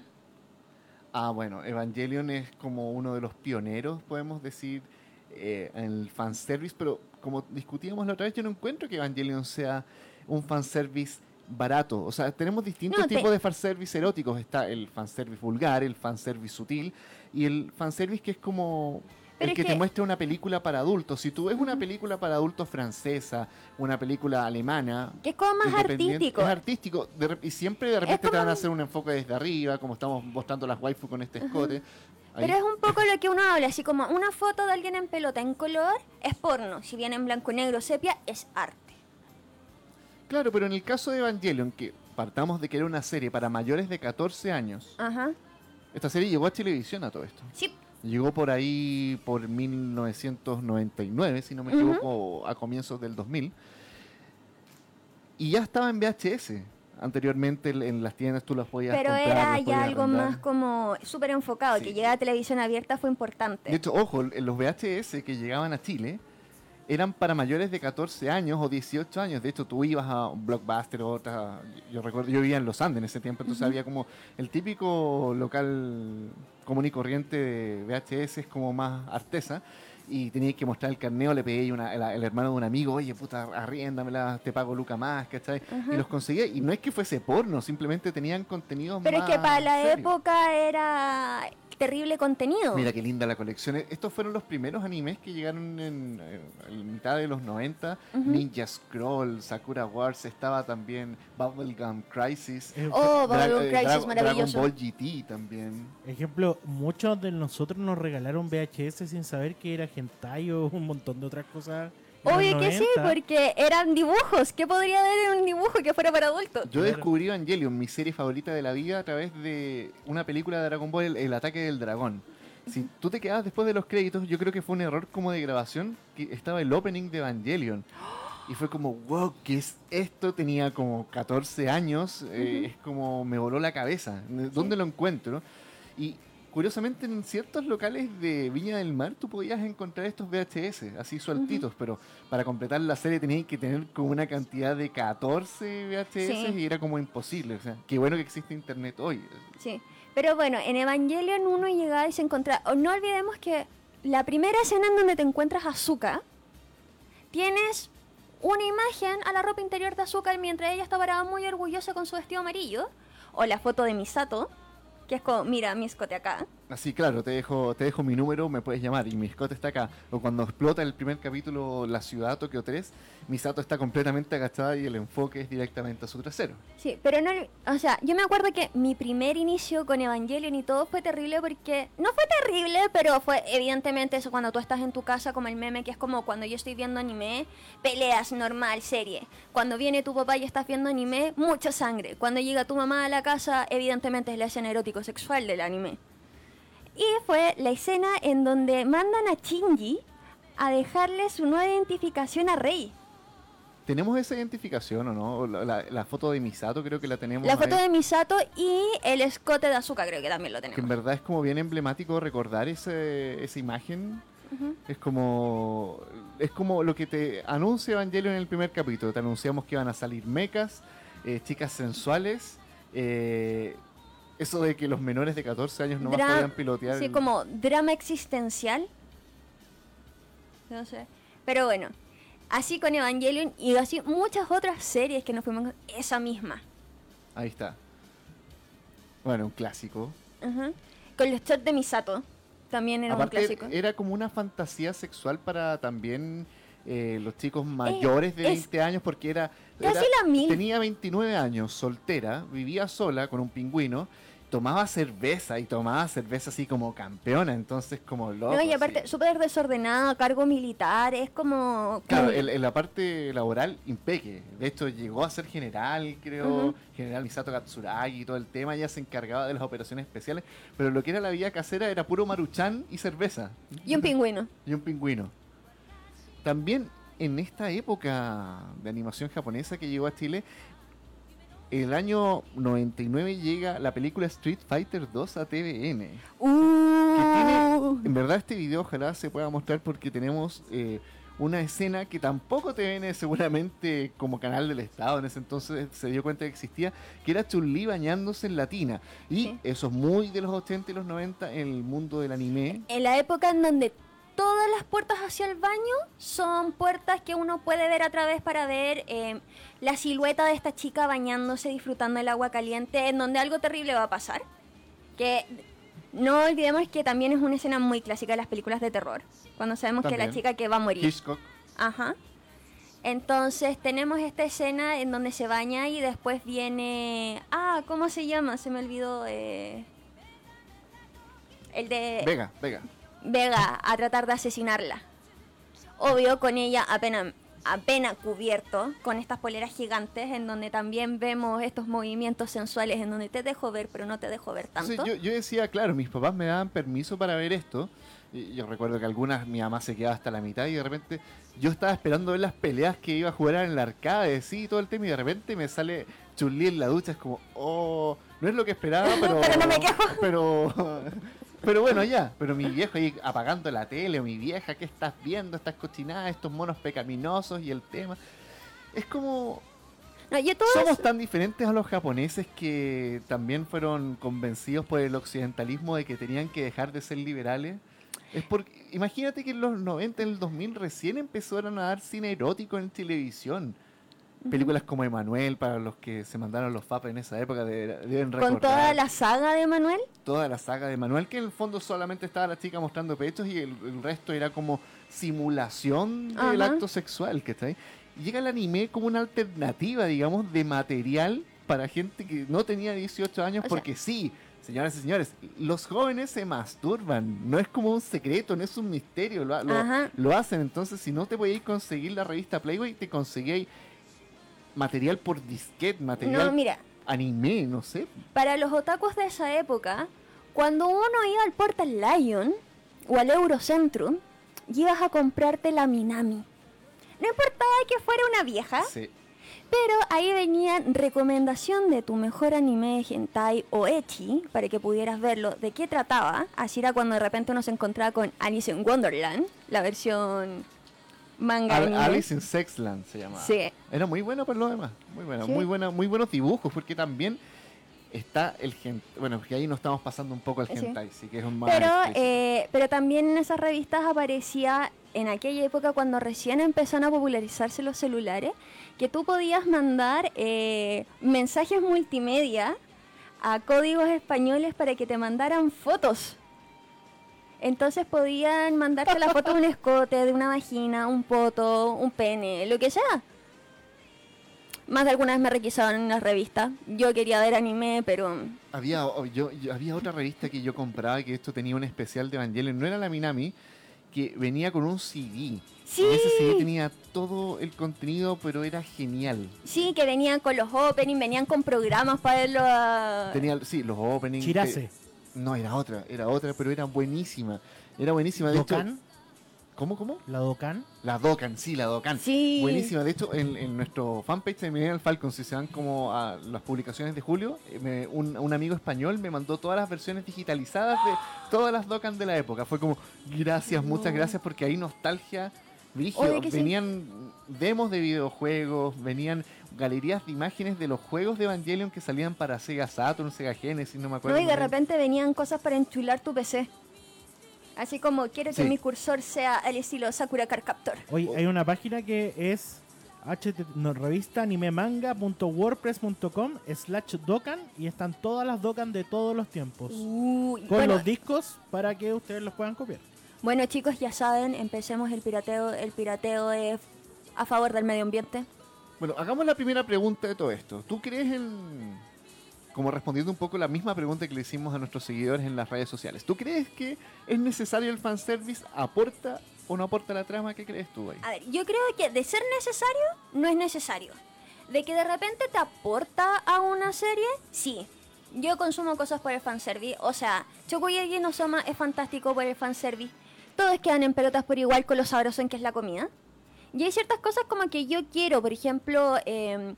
Ah, bueno, Evangelion es como uno de los pioneros, podemos decir, eh, en el fanservice, pero como discutíamos la otra vez, yo no encuentro que Evangelion sea un fanservice barato. O sea, tenemos distintos No, te- tipos de fanservice eróticos. Está el fanservice vulgar, el fanservice sutil y el fanservice que es como Pero el es que, te muestra una película para adultos. Si tú ves una película para adultos francesa, una película alemana, Que es como más artístico. Es artístico. De y siempre de repente te van a hacer un enfoque desde arriba, como estamos mostrando las waifu con este escote. Pero es un poco lo que uno habla, así como una foto de alguien en pelota en color es porno, si viene en blanco y negro sepia es arte. Claro, pero en el caso de Evangelion, que partamos de que era una serie para mayores de 14 años, Ajá. Esta serie llegó a televisión a todo esto. Sí, Llegó por ahí por 1999, si no me equivoco, a comienzos del 2000. Y ya estaba en VHS. Anteriormente en- las tiendas tú las podías pero comprar, era ya algo arrendar. más como súper enfocado, Sí. que llegara a televisión abierta fue importante. De hecho, ojo, los VHS que llegaban a Chile eran para mayores de 14 años o 18 años. De hecho, tú ibas a un Blockbuster o otra. Yo recuerdo, yo vivía en Los Andes en ese tiempo, entonces había como el típico local común y corriente de VHS, es como más artesa. Y tenías que mostrar el carneo, le pedí una, el, el hermano de un amigo, oye, puta, arriéndamela, te pago Luca más, ¿cachai? Ajá. Y los conseguía. Y no es que fuese porno, simplemente tenían contenidos pero es más que para la época era terrible contenido. Mira qué linda la colección. Estos fueron los primeros animes que llegaron en, eh, en mitad de los 90. Ujú. Ninja Scroll, Sakura Wars, estaba también Bubblegum Crisis. Ej- Oh, Dra- Bubble eh, Crisis, Dra- maravilloso. Dragon Ball GT también. Ejemplo, muchos de nosotros nos regalaron VHS sin saber que era hentai o un montón de otras cosas. Obvio que sí, 90. porque eran dibujos. ¿Qué podría haber en un dibujo que fuera para adultos? Yo descubrí Evangelion, mi serie favorita de la vida, a través de una película de Dragon Ball, El, El ataque del dragón. Si tú te quedabas después de los créditos, yo creo que fue un error como de grabación, que estaba el opening de Evangelion. Y fue como, wow, ¿qué es esto? Tenía como 14 años, eh, es como me voló la cabeza. ¿Dónde lo encuentro? Y curiosamente en ciertos locales de Viña del Mar tú podías encontrar estos VHS, así sueltitos, pero para completar la serie tenías que tener como una cantidad de 14 VHS Sí. y era como imposible. O sea, qué bueno que existe internet hoy. Sí. Pero bueno, en Evangelion uno llegaba y se encontraba. No olvidemos que la primera escena en donde te encuentras a Azuka, tienes una imagen a la ropa interior de Azuka mientras ella está parada muy orgullosa con su vestido amarillo. O la foto de Misato, que es como, mira mi escote acá. Así, claro, te dejo, te dejo mi número, me puedes llamar y mi escote está acá. O cuando explota el primer capítulo, la ciudad, Tokio 3, Misato está completamente agachada y el enfoque es directamente a su trasero. Sí, pero no, o sea, yo me acuerdo que mi primer inicio con Evangelion y todo fue terrible porque no fue terrible, pero fue evidentemente eso cuando tú estás en tu casa como el meme que es como cuando yo estoy viendo anime, peleas normal, serie. Cuando viene tu papá y estás viendo anime, mucha sangre. Cuando llega tu mamá a la casa, evidentemente es la escena erótico sexual del anime. Y fue la escena en donde mandan a Shinji a dejarle su nueva identificación a Rey. ¿Tenemos esa identificación o no? La, la- la foto de Misato creo que la tenemos. La ahí, foto de Misato y el escote de azúcar creo que también lo Que en tenemos. verdad es como bien emblemático recordar ese, esa imagen. Es como es como lo que te anuncia Evangelion en el primer capítulo. Te anunciamos que van a salir mecas, eh, chicas sensuales. eh, eso de que los menores de 14 años no más Dra- podían pilotear. Sí, el- como drama existencial. No sé. Pero bueno, así con Evangelion y así muchas otras series que nos fuimos con esa misma. Ahí está. Bueno, un clásico. Ujú. Con los shots de Misato. También era Aparte, un clásico. era como una fantasía sexual para también eh, los chicos mayores de es 20 años, porque era, casi era- la mil. Tenía 29 años, soltera, vivía sola con un pingüino, tomaba cerveza y tomaba cerveza así como campeona, entonces como loco. no, y aparte, súper desordenado, cargo militar, es como... Claro, en, en la parte laboral, impeque. De hecho, llegó a ser general, creo, general Misato Katsuragi y todo el tema. Ya se encargaba de las operaciones especiales. Pero lo que era la vida casera era puro maruchan y cerveza. Y un pingüino. y un pingüino. También en esta época de animación japonesa que llegó a Chile, el año 99 llega la película Street Fighter 2 a TVN. Que tiene, Uh. en verdad este video ojalá se pueda mostrar porque tenemos eh, una escena que tampoco TVN seguramente como canal del Estado en ese entonces se dio cuenta que existía, que era Chun-Li bañándose en latina. Y Sí. eso es muy de los 80 y los 90 en el mundo del anime. en la época en donde todas las puertas hacia el baño son puertas que uno puede ver a través para ver eh, la silueta de esta chica bañándose, disfrutando el agua caliente, en donde algo terrible va a pasar. Que No olvidemos que también es una escena muy clásica de las películas de terror, cuando sabemos que la chica que va a morir. Hitchcock. Ajá. Entonces tenemos esta escena en donde se baña y después viene... Ah, ¿cómo se llama? Se me olvidó. eh, El de Vega, Vega. Vega a tratar de asesinarla. Obvio, con ella apenas, apenas cubierto, con estas poleras gigantes, en donde también vemos estos movimientos sensuales, en donde te dejo ver, pero no te dejo ver tanto. Entonces, yo, yo decía, claro, mis papás me daban permiso para ver esto. Y yo recuerdo que algunas mi mamá se quedaba hasta la mitad y de repente yo estaba esperando ver las peleas que iba a jugar en el arcade, sí, y todo el tema, y de repente me sale Chun-Li en la ducha, es como, oh, no es lo que esperaba, pero... Pero no me quejo. Pero, pero bueno, ya, pero mi viejo ahí apagando la tele, o mi vieja, ¿qué estás viendo? Estas cochinadas, estos monos pecaminosos y el tema. Es como, No, yo todo somos tan diferentes a los japoneses que también fueron convencidos por el occidentalismo de que tenían que dejar de ser liberales. Es porque, imagínate que en los 90, en el 2000, recién empezaron a dar cine erótico en televisión. Películas como Emanuel, para los que se mandaron los FAP en esa época, de- deben recordar con toda la saga de Manuel. toda la saga de Emanuel, que en el fondo solamente estaba la chica mostrando pechos y el, el resto era como simulación del Ajá. acto sexual, que está ahí. Y llega el anime como una alternativa, digamos, de material para gente que no tenía 18 años, O sea- porque sí, señoras y señores, los jóvenes se masturban, no es como un secreto, no es un misterio, lo, lo hacen. Entonces, si no te podíais conseguir la revista Playboy, te conseguíais material por disquete, material No, mira, anime, no sé. para los otakus de esa época, cuando uno iba al Portal Lion o al Eurocentrum, ibas a comprarte la Minami. No importaba que fuera una vieja, Sí. pero ahí venía recomendación de tu mejor anime de hentai o ecchi para que pudieras verlo de qué trataba. Así era cuando de repente uno se encontraba con Alice in Wonderland, la versión Alice in Sexland se llamaba. Sí. Era muy bueno por lo demás. Muy buena, Sí. muy buena, muy buenos dibujos, porque también está el hentai. Bueno, que ahí nos estamos pasando un poco al hentai, sí que es un más Pero, eh, pero también en esas revistas aparecía en aquella época cuando recién empezaron a popularizarse los celulares, que tú podías mandar eh, mensajes multimedia a códigos españoles para que te mandaran fotos. Entonces podían mandarte la foto de un escote, de una vagina, un poto, un pene, lo que sea. Más de alguna vez me requisaban en las revistas. Yo quería ver anime, pero Había, o- yo, yo- había otra revista que yo compraba que esto tenía un especial de Evangelion. No era la Minami, que venía con un CD. Sí. Y ese CD tenía todo el contenido, pero era genial. Sí, que venían con los openings, venían con programas para verlo a... Tenía, sí, los openings. que- Chirase. No, era otra, era otra, pero era buenísima. Era buenísima. De hecho, Dokan, ¿Cómo, cómo? la Dokan. La Docan, sí, la Docan. Sí. Buenísima. De hecho, en, en nuestro fanpage de Millennial Falcon, si se van como a las publicaciones de julio, eh, me- un, un amigo español me mandó todas las versiones digitalizadas de todas las Docan de la época. Fue como, gracias, muchas gracias, porque hay nostalgia. Brígido. Que sí. venían demos de videojuegos, venían galerías de imágenes de los juegos de Evangelion que salían para Sega Saturn, Sega Genesis, no me acuerdo. No, y de repente venían cosas para enchular tu PC. Así como quiero que Sí. mi cursor sea al estilo Sakura Card Captor. Hoy hay una página que es HT, no, revista animemanga.wordpress.com slash docan y están todas las docan de todos los tiempos. Uy, Con bueno, los discos para que ustedes los puedan copiar. Bueno, chicos, ya saben, empecemos el pirateo. El pirateo es a favor del medio ambiente. Bueno, hagamos la primera pregunta de todo esto. ¿Tú crees en, como respondiendo un poco la misma pregunta que le hicimos a nuestros seguidores en las redes sociales, ¿tú crees que es necesario el fanservice? ¿Aporta o no aporta la trama? ¿Qué crees tú ahí? A ver, yo creo que de ser necesario, no es necesario. De que de repente te aporta a una serie, sí. Yo consumo cosas por el fanservice. O sea, Chokuyeki no Soma es fantástico por el fanservice. Todos quedan en pelotas por igual con lo sabroso en que es la comida. Y hay ciertas cosas como que yo quiero, por ejemplo, eh,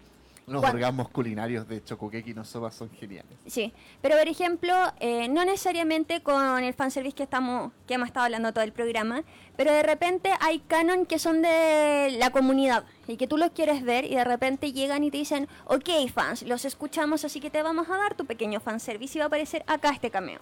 Los orgasmos culinarios de Chokugeki no Soba son geniales. Sí, pero por ejemplo, eh, no necesariamente con el fanservice que estamos, que hemos estado hablando todo el programa, pero de repente hay canon que son de la comunidad y que tú los quieres ver y de repente llegan y te dicen, ok fans, los escuchamos así que te vamos a dar tu pequeño fanservice y va a aparecer acá este cameo.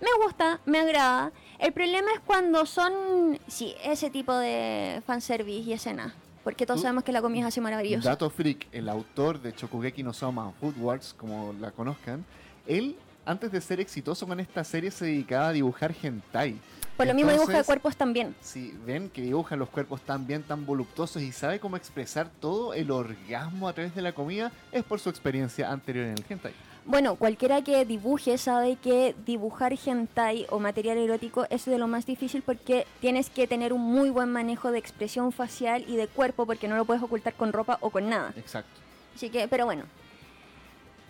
Me gusta, me agrada. El problema es cuando son, sí, ese tipo de fanservice y escena. Porque todos Tú- sabemos que la comida es así maravillosa. Dato Freak, el autor de Chokugeki no Soma Food Wars, como la conozcan, él antes de ser exitoso con esta serie se dedicaba a dibujar hentai. Por lo mismo dibuja cuerpos también. Si ven que dibuja los cuerpos tan bien, tan voluptuosos y sabe cómo expresar todo el orgasmo a través de la comida, es por su experiencia anterior en el hentai. Bueno, cualquiera que dibuje sabe que dibujar hentai o material erótico es de lo más difícil porque tienes que tener un muy buen manejo de expresión facial y de cuerpo porque no lo puedes ocultar con ropa o con nada. Exacto. Así que, pero bueno.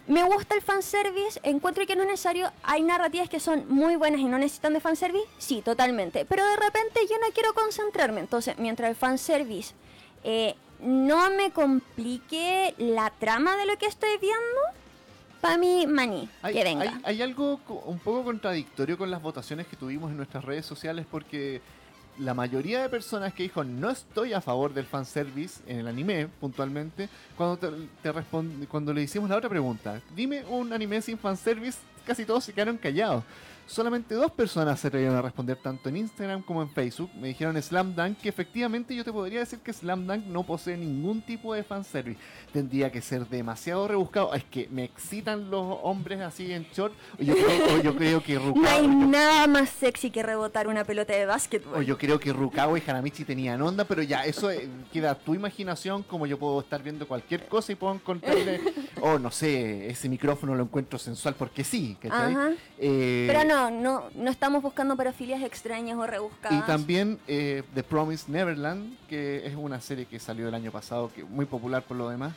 Me gusta el fanservice, encuentro que no es necesario. Hay narrativas que son muy buenas y no necesitan de fanservice, sí, totalmente. Pero de repente yo no quiero concentrarme. Entonces, mientras el fanservice eh, no me complique la trama de lo que estoy viendo, para mí, maní, Hay, que venga. hay- hay algo un poco contradictorio con las votaciones que tuvimos en nuestras redes sociales porque la mayoría de personas que dijo no estoy a favor del fanservice en el anime, puntualmente, cuando, te, te respon- cuando le hicimos la otra pregunta, dime un anime sin fanservice, casi todos se quedaron callados. Solamente dos personas se atrevieron a responder tanto en Instagram como en Facebook. Me dijeron Slam Dunk, que efectivamente yo te podría decir que Slam Dunk no posee ningún tipo de fanservice. Tendría que ser demasiado rebuscado. Es que me excitan los hombres así en short. O yo creo, o yo creo que No hay Rukawa, nada más sexy que rebotar una pelota de básquetbol. o yo creo que Rukawa y Hanamichi tenían onda, pero ya, eso eh, queda a tu imaginación, como yo puedo estar viendo cualquier cosa y puedo encontrarle, oh, no sé, ese micrófono lo encuentro sensual porque sí, ¿cachai? Ajá. Eh, Pero no, no, no estamos buscando parafilias extrañas o rebuscadas. Y también eh, The Promised Neverland, que es una serie que salió el año pasado, que muy popular por lo demás,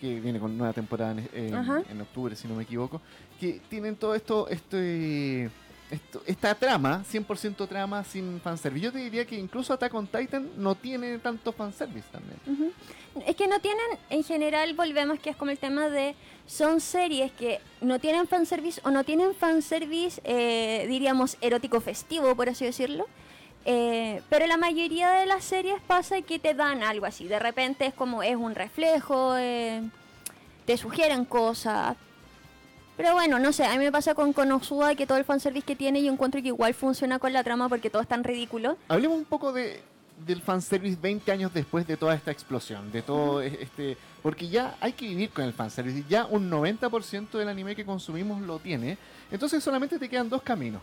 que viene con nueva temporada en, en octubre, si no me equivoco, que tienen todo esto, este, esta trama, 100% trama sin fanservice. Yo te diría que incluso Attack on Titan no tiene tanto fanservice también. Es que no tienen, en general volvemos que es como el tema de, son series que no tienen fanservice o no tienen fanservice, eh, diríamos, erótico festivo, por así decirlo. Eh, pero la mayoría de las series pasa que te dan algo así. De repente es como es un reflejo, eh, te sugieren cosas. Pero bueno, no sé, a mí me pasa con Konosuba que todo el fanservice que tiene yo encuentro que igual funciona con la trama porque todo es tan ridículo. Hablemos un poco de del fanservice 20 años después de toda esta explosión, de todo e- este... Porque ya hay que vivir con el fanservice, ya un 90% del anime que consumimos lo tiene, entonces solamente te quedan dos caminos.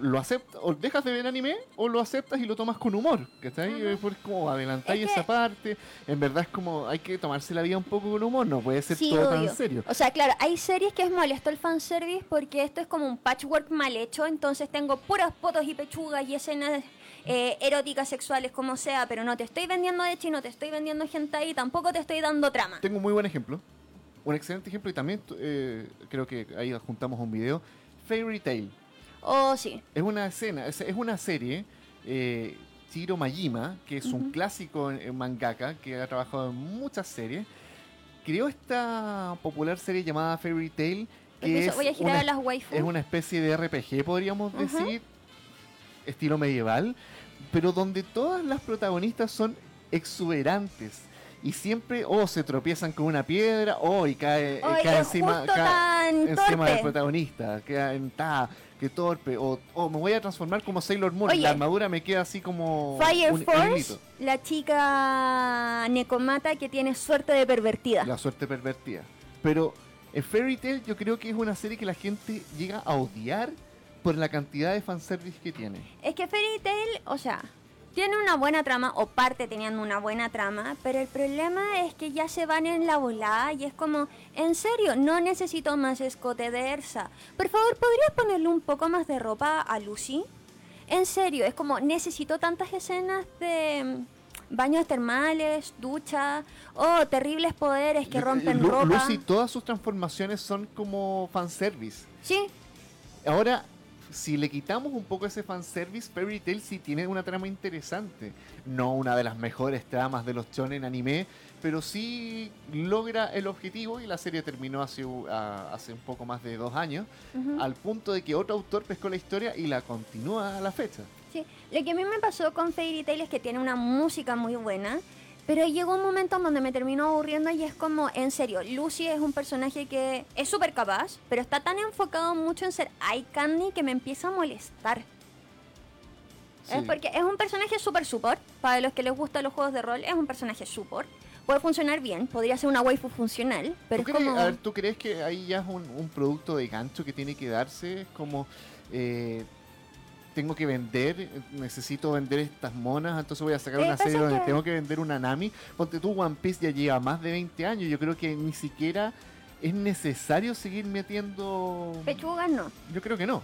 Lo aceptas, o dejas de ver anime, o lo aceptas y lo tomas con humor, ¿cachai? Ajá. Pues como adelantáis Es que- esa parte, en verdad es como, hay que tomarse la vida un poco con humor, no puede ser Sí, todo obvio. tan serio. O sea, claro, hay series que es molesto el fanservice porque esto es como un patchwork mal hecho, entonces tengo puras fotos y pechugas y escenas eh, eróticas, sexuales, como sea, pero no te estoy vendiendo de no te estoy vendiendo hentai y tampoco te estoy dando trama. Tengo un muy buen ejemplo, un excelente ejemplo y también eh, creo que ahí juntamos un video, Fairy Tail. Oh, sí. Es una escena, es, es una serie, eh, Chiro Majima, que es un clásico en, en mangaka, que ha trabajado en muchas series, creó esta popular serie llamada Fairy Tail, que es voy a girar una, a las waifu. es una especie de RPG, podríamos decir, estilo medieval, pero donde todas las protagonistas son exuberantes. Y siempre, o se tropiezan con una piedra, o y cae, encima, cae encima del protagonista. Queda en ta, qué torpe. O, me voy a transformar como Sailor Moon. Oye. la armadura me queda así como. Fire un- Force, la chica Nekomata que tiene suerte de pervertida. La suerte pervertida. Pero en Fairy Tail yo creo que es una serie que la gente llega a odiar por la cantidad de fanservice que tiene. Es que Fairy Tail, o sea, tiene una buena trama, o parte teniendo una buena trama, pero el problema es que ya se van en la volada y es como, en serio, no necesito más escote de Ersa. Por favor, ¿podrías ponerle un poco más de ropa a Lucy? En serio, es como, necesito tantas escenas de mm, baños termales, ducha, oh, terribles poderes que Lu- rompen Lu- ropa. Lucy, todas sus transformaciones son como fanservice. Sí, Ahora, si le quitamos un poco ese fanservice, Fairy Tail sí tiene una trama interesante. No una de las mejores tramas de los shonen anime, pero sí logra el objetivo y la serie terminó hace, hace un poco más de dos años, al punto de que otro autor pescó la historia y la continúa a la fecha. Sí, lo que a mí me pasó con Fairy Tail es que tiene una música muy buena, pero llegó un momento en donde me terminó aburriendo y es como, en serio, Lucy es un personaje que es súper capaz, pero está tan enfocado mucho en ser eye candy que me empieza a molestar. Es porque es un personaje super support, para los que les gustan los juegos de rol, es un personaje support. puede funcionar bien, podría ser una waifu funcional, pero ¿Tú es como... a ver, ¿tú crees que ahí ya es un, un producto de gancho que tiene que darse? Es como, eh, tengo que vender, necesito vender estas monas, entonces voy a sacar Eh, una serie donde que- tengo que vender una Nami. Ponte tú, One Piece ya lleva más de 20 años, yo creo que ni siquiera es necesario seguir metiendo... Pechugas no. Yo creo que no.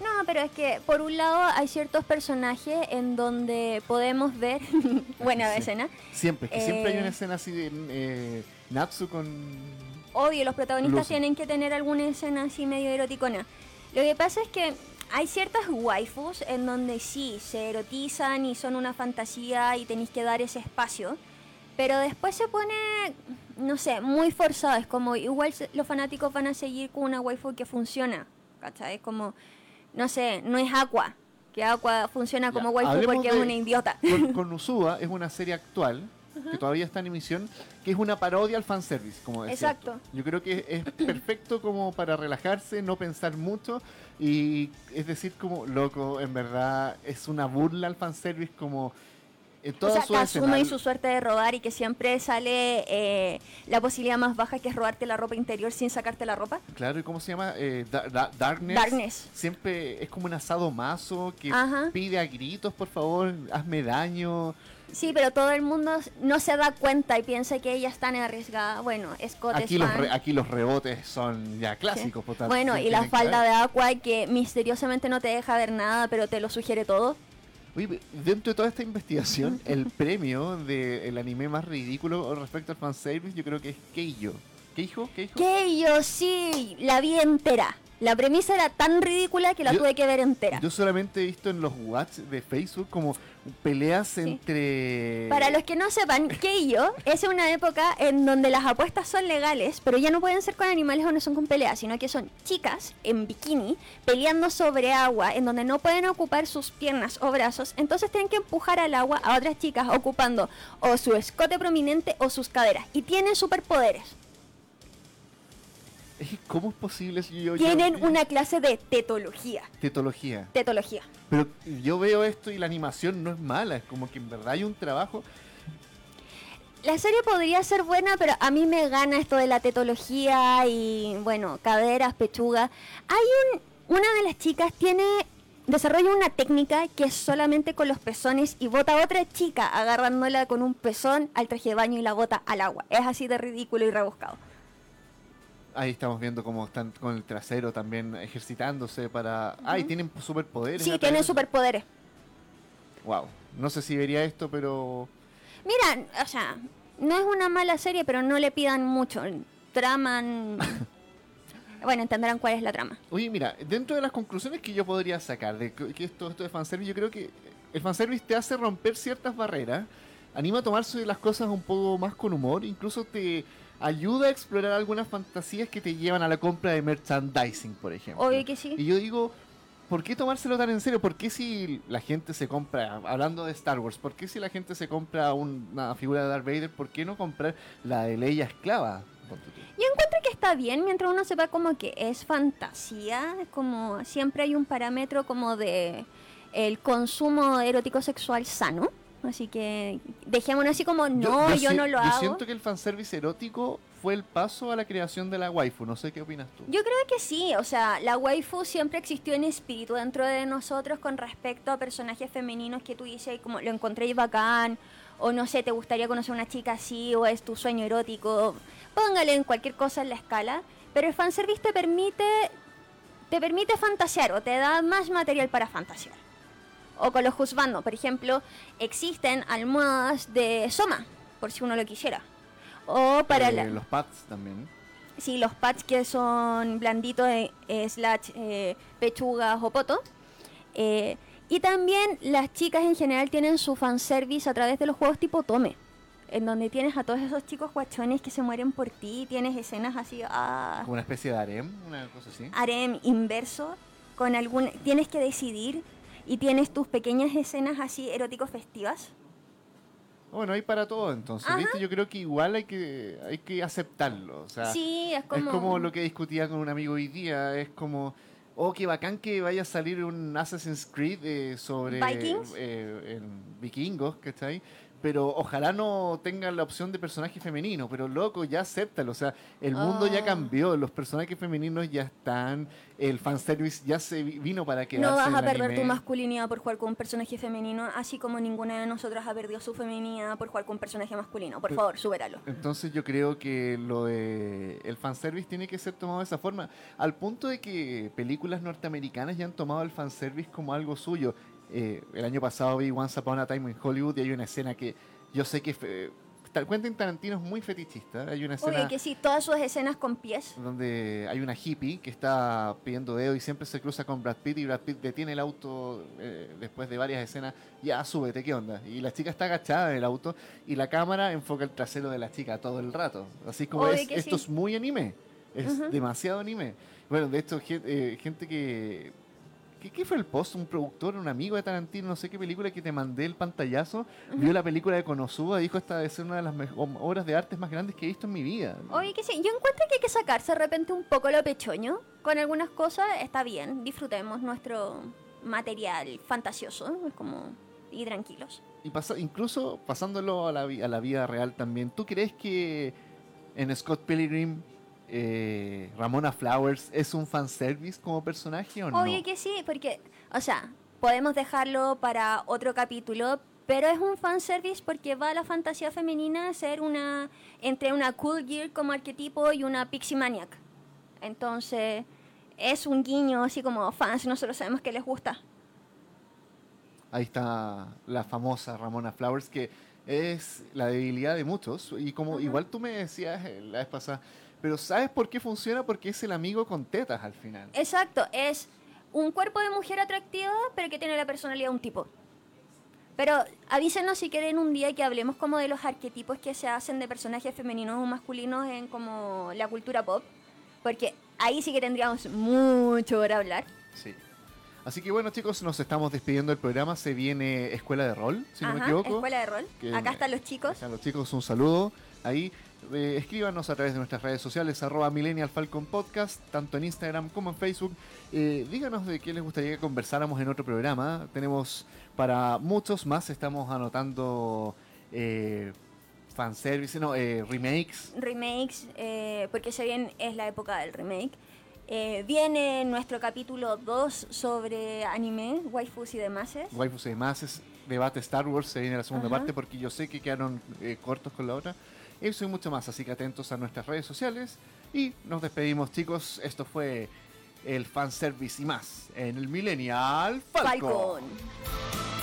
No, pero es que por un lado hay ciertos personajes en donde podemos ver buena Sí. escena. Siempre, es que siempre hay Eh. una escena así de eh, Natsu con... Obvio, los protagonistas Lucy. tienen que tener alguna escena así medio eroticona. Lo que pasa es que hay ciertas waifus en donde sí se erotizan y son una fantasía y tenéis que dar ese espacio. Pero después se pone, no sé, muy forzado. Es como, igual los fanáticos van a seguir con una waifu que funciona. ¿Cachai? Es como, no sé, no es Aqua. Que Aqua funciona como Ya, waifu porque de- es una idiota. con, con Usuba es una serie actual que todavía está en emisión, que es una parodia al fanservice, como decía. Exacto. Yo creo que es perfecto como para relajarse, no pensar mucho y es decir, como loco, en verdad es una burla al fanservice como en O toda sea, su Kazuma y su suerte de robar y que siempre sale eh, la posibilidad más baja que es robarte la ropa interior sin sacarte la ropa. Claro, ¿y cómo se llama? Eh, Da- Da- Darkness. Darkness. Siempre es como un asado mazo que Ajá. pide a gritos, por favor, hazme daño. Sí, pero todo el mundo no se da cuenta y piensa que ella es tan arriesgada. Bueno, Scott Aquí es los, fan. re- aquí los rebotes son ya clásicos. por tanto, Bueno, se y la dar. de Aqua que misteriosamente no te deja ver nada, pero te lo sugiere todo. Oye, dentro de toda esta investigación, el premio del anime más ridículo respecto al fanservice, yo creo que es Keijo. ¿Keijo? ¿Keijo? Que yo sí, la vi entera. La premisa era tan ridícula que la Yo- tuve que ver entera. Yo solamente he visto en los watch de Facebook como peleas entre... Para los que no sepan, Keiyo es una época en donde las apuestas son legales, pero ya no pueden ser con animales o no son con peleas, sino que son chicas en bikini peleando sobre agua, en donde no pueden ocupar sus piernas o brazos, entonces tienen que empujar al agua a otras chicas ocupando o su escote prominente o sus caderas. Y tienen superpoderes. Que, ¿Cómo es posible si yo... yo- Tienen una clase de tetología. Tetología. Tetología. Pero yo veo esto y la animación no es mala, es como que en verdad hay un trabajo... La serie podría ser buena, pero a mí me gana esto de la tetología y, bueno, caderas, pechuga. Hay un... Una de las chicas tiene... Desarrolla una técnica que es solamente con los pezones y bota a otra chica agarrándola con un pezón al traje de baño y la bota al agua. Es así de ridículo y rebuscado. Ahí estamos viendo cómo están con el trasero también ejercitándose para... Ah, y tienen superpoderes. Sí, a tiene través de- superpoderes. Wow. No sé si vería esto, pero... Mira, o sea, no es una mala serie, pero no le pidan mucho. Traman... bueno, entenderán cuál es la trama. Oye, mira, dentro de las conclusiones que yo podría sacar de que que esto, esto de fanservice, yo creo que el fanservice te hace romper ciertas barreras, anima a tomarse las cosas un poco más con humor, incluso te ayuda a explorar algunas fantasías que te llevan a la compra de merchandising, por ejemplo. Obvio que sí. Y yo digo, ¿por qué tomárselo tan en serio? ¿Por qué si la gente se compra, hablando de Star Wars, ¿por qué si la gente se compra un- una figura de Darth Vader, ¿por qué no comprar la de Leia esclava? Yo encuentro que está bien mientras uno sepa como que es fantasía, como siempre hay un parámetro como de el consumo erótico sexual sano. Así que dejémonos así como, no, yo, si- no lo yo hago. siento que el fanservice erótico fue el paso a la creación de la waifu. No sé qué opinas tú. Yo creo que sí, o sea, la waifu siempre existió en espíritu dentro de nosotros con respecto a personajes femeninos que tú dices, como lo encontré bacán, o no sé, te gustaría conocer a una chica así, o es tu sueño erótico, póngale en cualquier cosa en la escala, pero el fanservice te permite, te permite fantasear o te da más material para fantasear. O con los juzgando, por ejemplo, existen almohadas de Soma, por si uno lo quisiera. O para Eh, la... los pads también. Sí, los pads que son blanditos, eh, eh, slash eh, pechugas o poto. Eh, y también las chicas en general tienen su fanservice a través de los juegos tipo Tome. En donde tienes a todos esos chicos guachones que se mueren por ti. Tienes escenas así, ah, Como una especie de harem, una cosa así. harem inverso. Con algún, tienes que decidir y tienes tus pequeñas escenas así eróticos festivas. Bueno, hay para todo entonces. Ajá. ¿viste? Yo creo que igual hay que, hay que aceptarlo. O sea, sí, es como... es como lo que discutía con un amigo hoy día. Es como, oh, qué bacán que vaya a salir un Assassin's Creed eh, sobre ¿Vikings? eh, en vikingos, ¿cachai? Pero ojalá no tengan la opción de personaje femenino, pero loco, ya acéptalo, o sea, el mundo ya Ah. cambió, los personajes femeninos ya están, el fanservice ya se vi- vino para quedarse No vas a perder tu masculinidad por jugar con un personaje femenino, así como ninguna de nosotras ha perdido su feminidad por jugar con un personaje masculino. Por Pero- favor, supéralo. Entonces yo creo que lo de el fanservice tiene que ser tomado de esa forma, al punto de que películas norteamericanas ya han tomado el fanservice como algo suyo. Eh, el año pasado vi Once Upon a Time in Hollywood y hay una escena que yo sé que tal- Quentin Tarantino es muy fetichista. Hay una escena Oye, que sí, todas sus escenas con pies. donde hay una hippie que está pidiendo dedo y siempre se cruza con Brad Pitt y Brad Pitt detiene el auto eh, después de varias escenas, ya súbete, ¿qué onda? Y la chica está agachada en el auto y la cámara enfoca el trasero de la chica todo el rato. Así como es, esto sí. es muy anime, es demasiado anime. Bueno, de hecho, gen- eh, gente que... ¿Qué, qué fue el post? Un productor, un amigo de Tarantino, no sé qué película que te mandé el pantallazo, vio la película de Konosuba dijo esta debe ser una de las obras de arte más grandes que he visto en mi vida. Oye, que sí, yo encuentro que hay que sacarse de repente un poco lo pechoño con algunas cosas. Está bien, disfrutemos nuestro material fantasioso, es como... y tranquilos. Y pasa, incluso pasándolo a la, a la vida real también, ¿tú crees que en Scott Pilgrim eh, Ramona Flowers es un fanservice como personaje o no? Obvio que sí, porque, o sea, podemos dejarlo para otro capítulo, pero es un fanservice porque va a la fantasía femenina a ser una, entre una cool gear como arquetipo y una pixie maniac. Entonces, es un guiño así como fans, nosotros sabemos que les gusta. Ahí está la famosa Ramona Flowers, que es la debilidad de muchos. Y como igual tú me decías eh, la vez pasada, pero ¿sabes por qué funciona? Porque es el amigo con tetas al final. Exacto, es un cuerpo de mujer atractiva, pero que tiene la personalidad de un tipo. Pero avísenos si quieren un día que hablemos como de los arquetipos que se hacen de personajes femeninos o masculinos en como la cultura pop, porque ahí sí que tendríamos mucho por hablar. Sí. Así que bueno chicos, nos estamos despidiendo del programa. Se viene Escuela de Rol, si no me Ajá, equivoco. escuela de rol. Que- Acá están los chicos. A los chicos un saludo. Ahí eh, escríbanos a través de nuestras redes sociales, arroba Millennial Falcon Podcast, tanto en Instagram como en Facebook. Eh, díganos de qué les gustaría que conversáramos en otro programa. Tenemos para muchos más, estamos anotando eh, fanservice, no, eh, remakes. Remakes, eh, porque se bien es la época del remake. Eh, viene nuestro capítulo 2 sobre anime, waifus y demás. Waifus y demás, debate Star Wars, se viene la segunda Ajá. parte porque yo sé que quedaron cortos con la otra. Eso y mucho más, así que atentos a nuestras redes sociales. Y nos despedimos chicos, esto fue el fanservice y más en el Millennial Falcon. Falcon.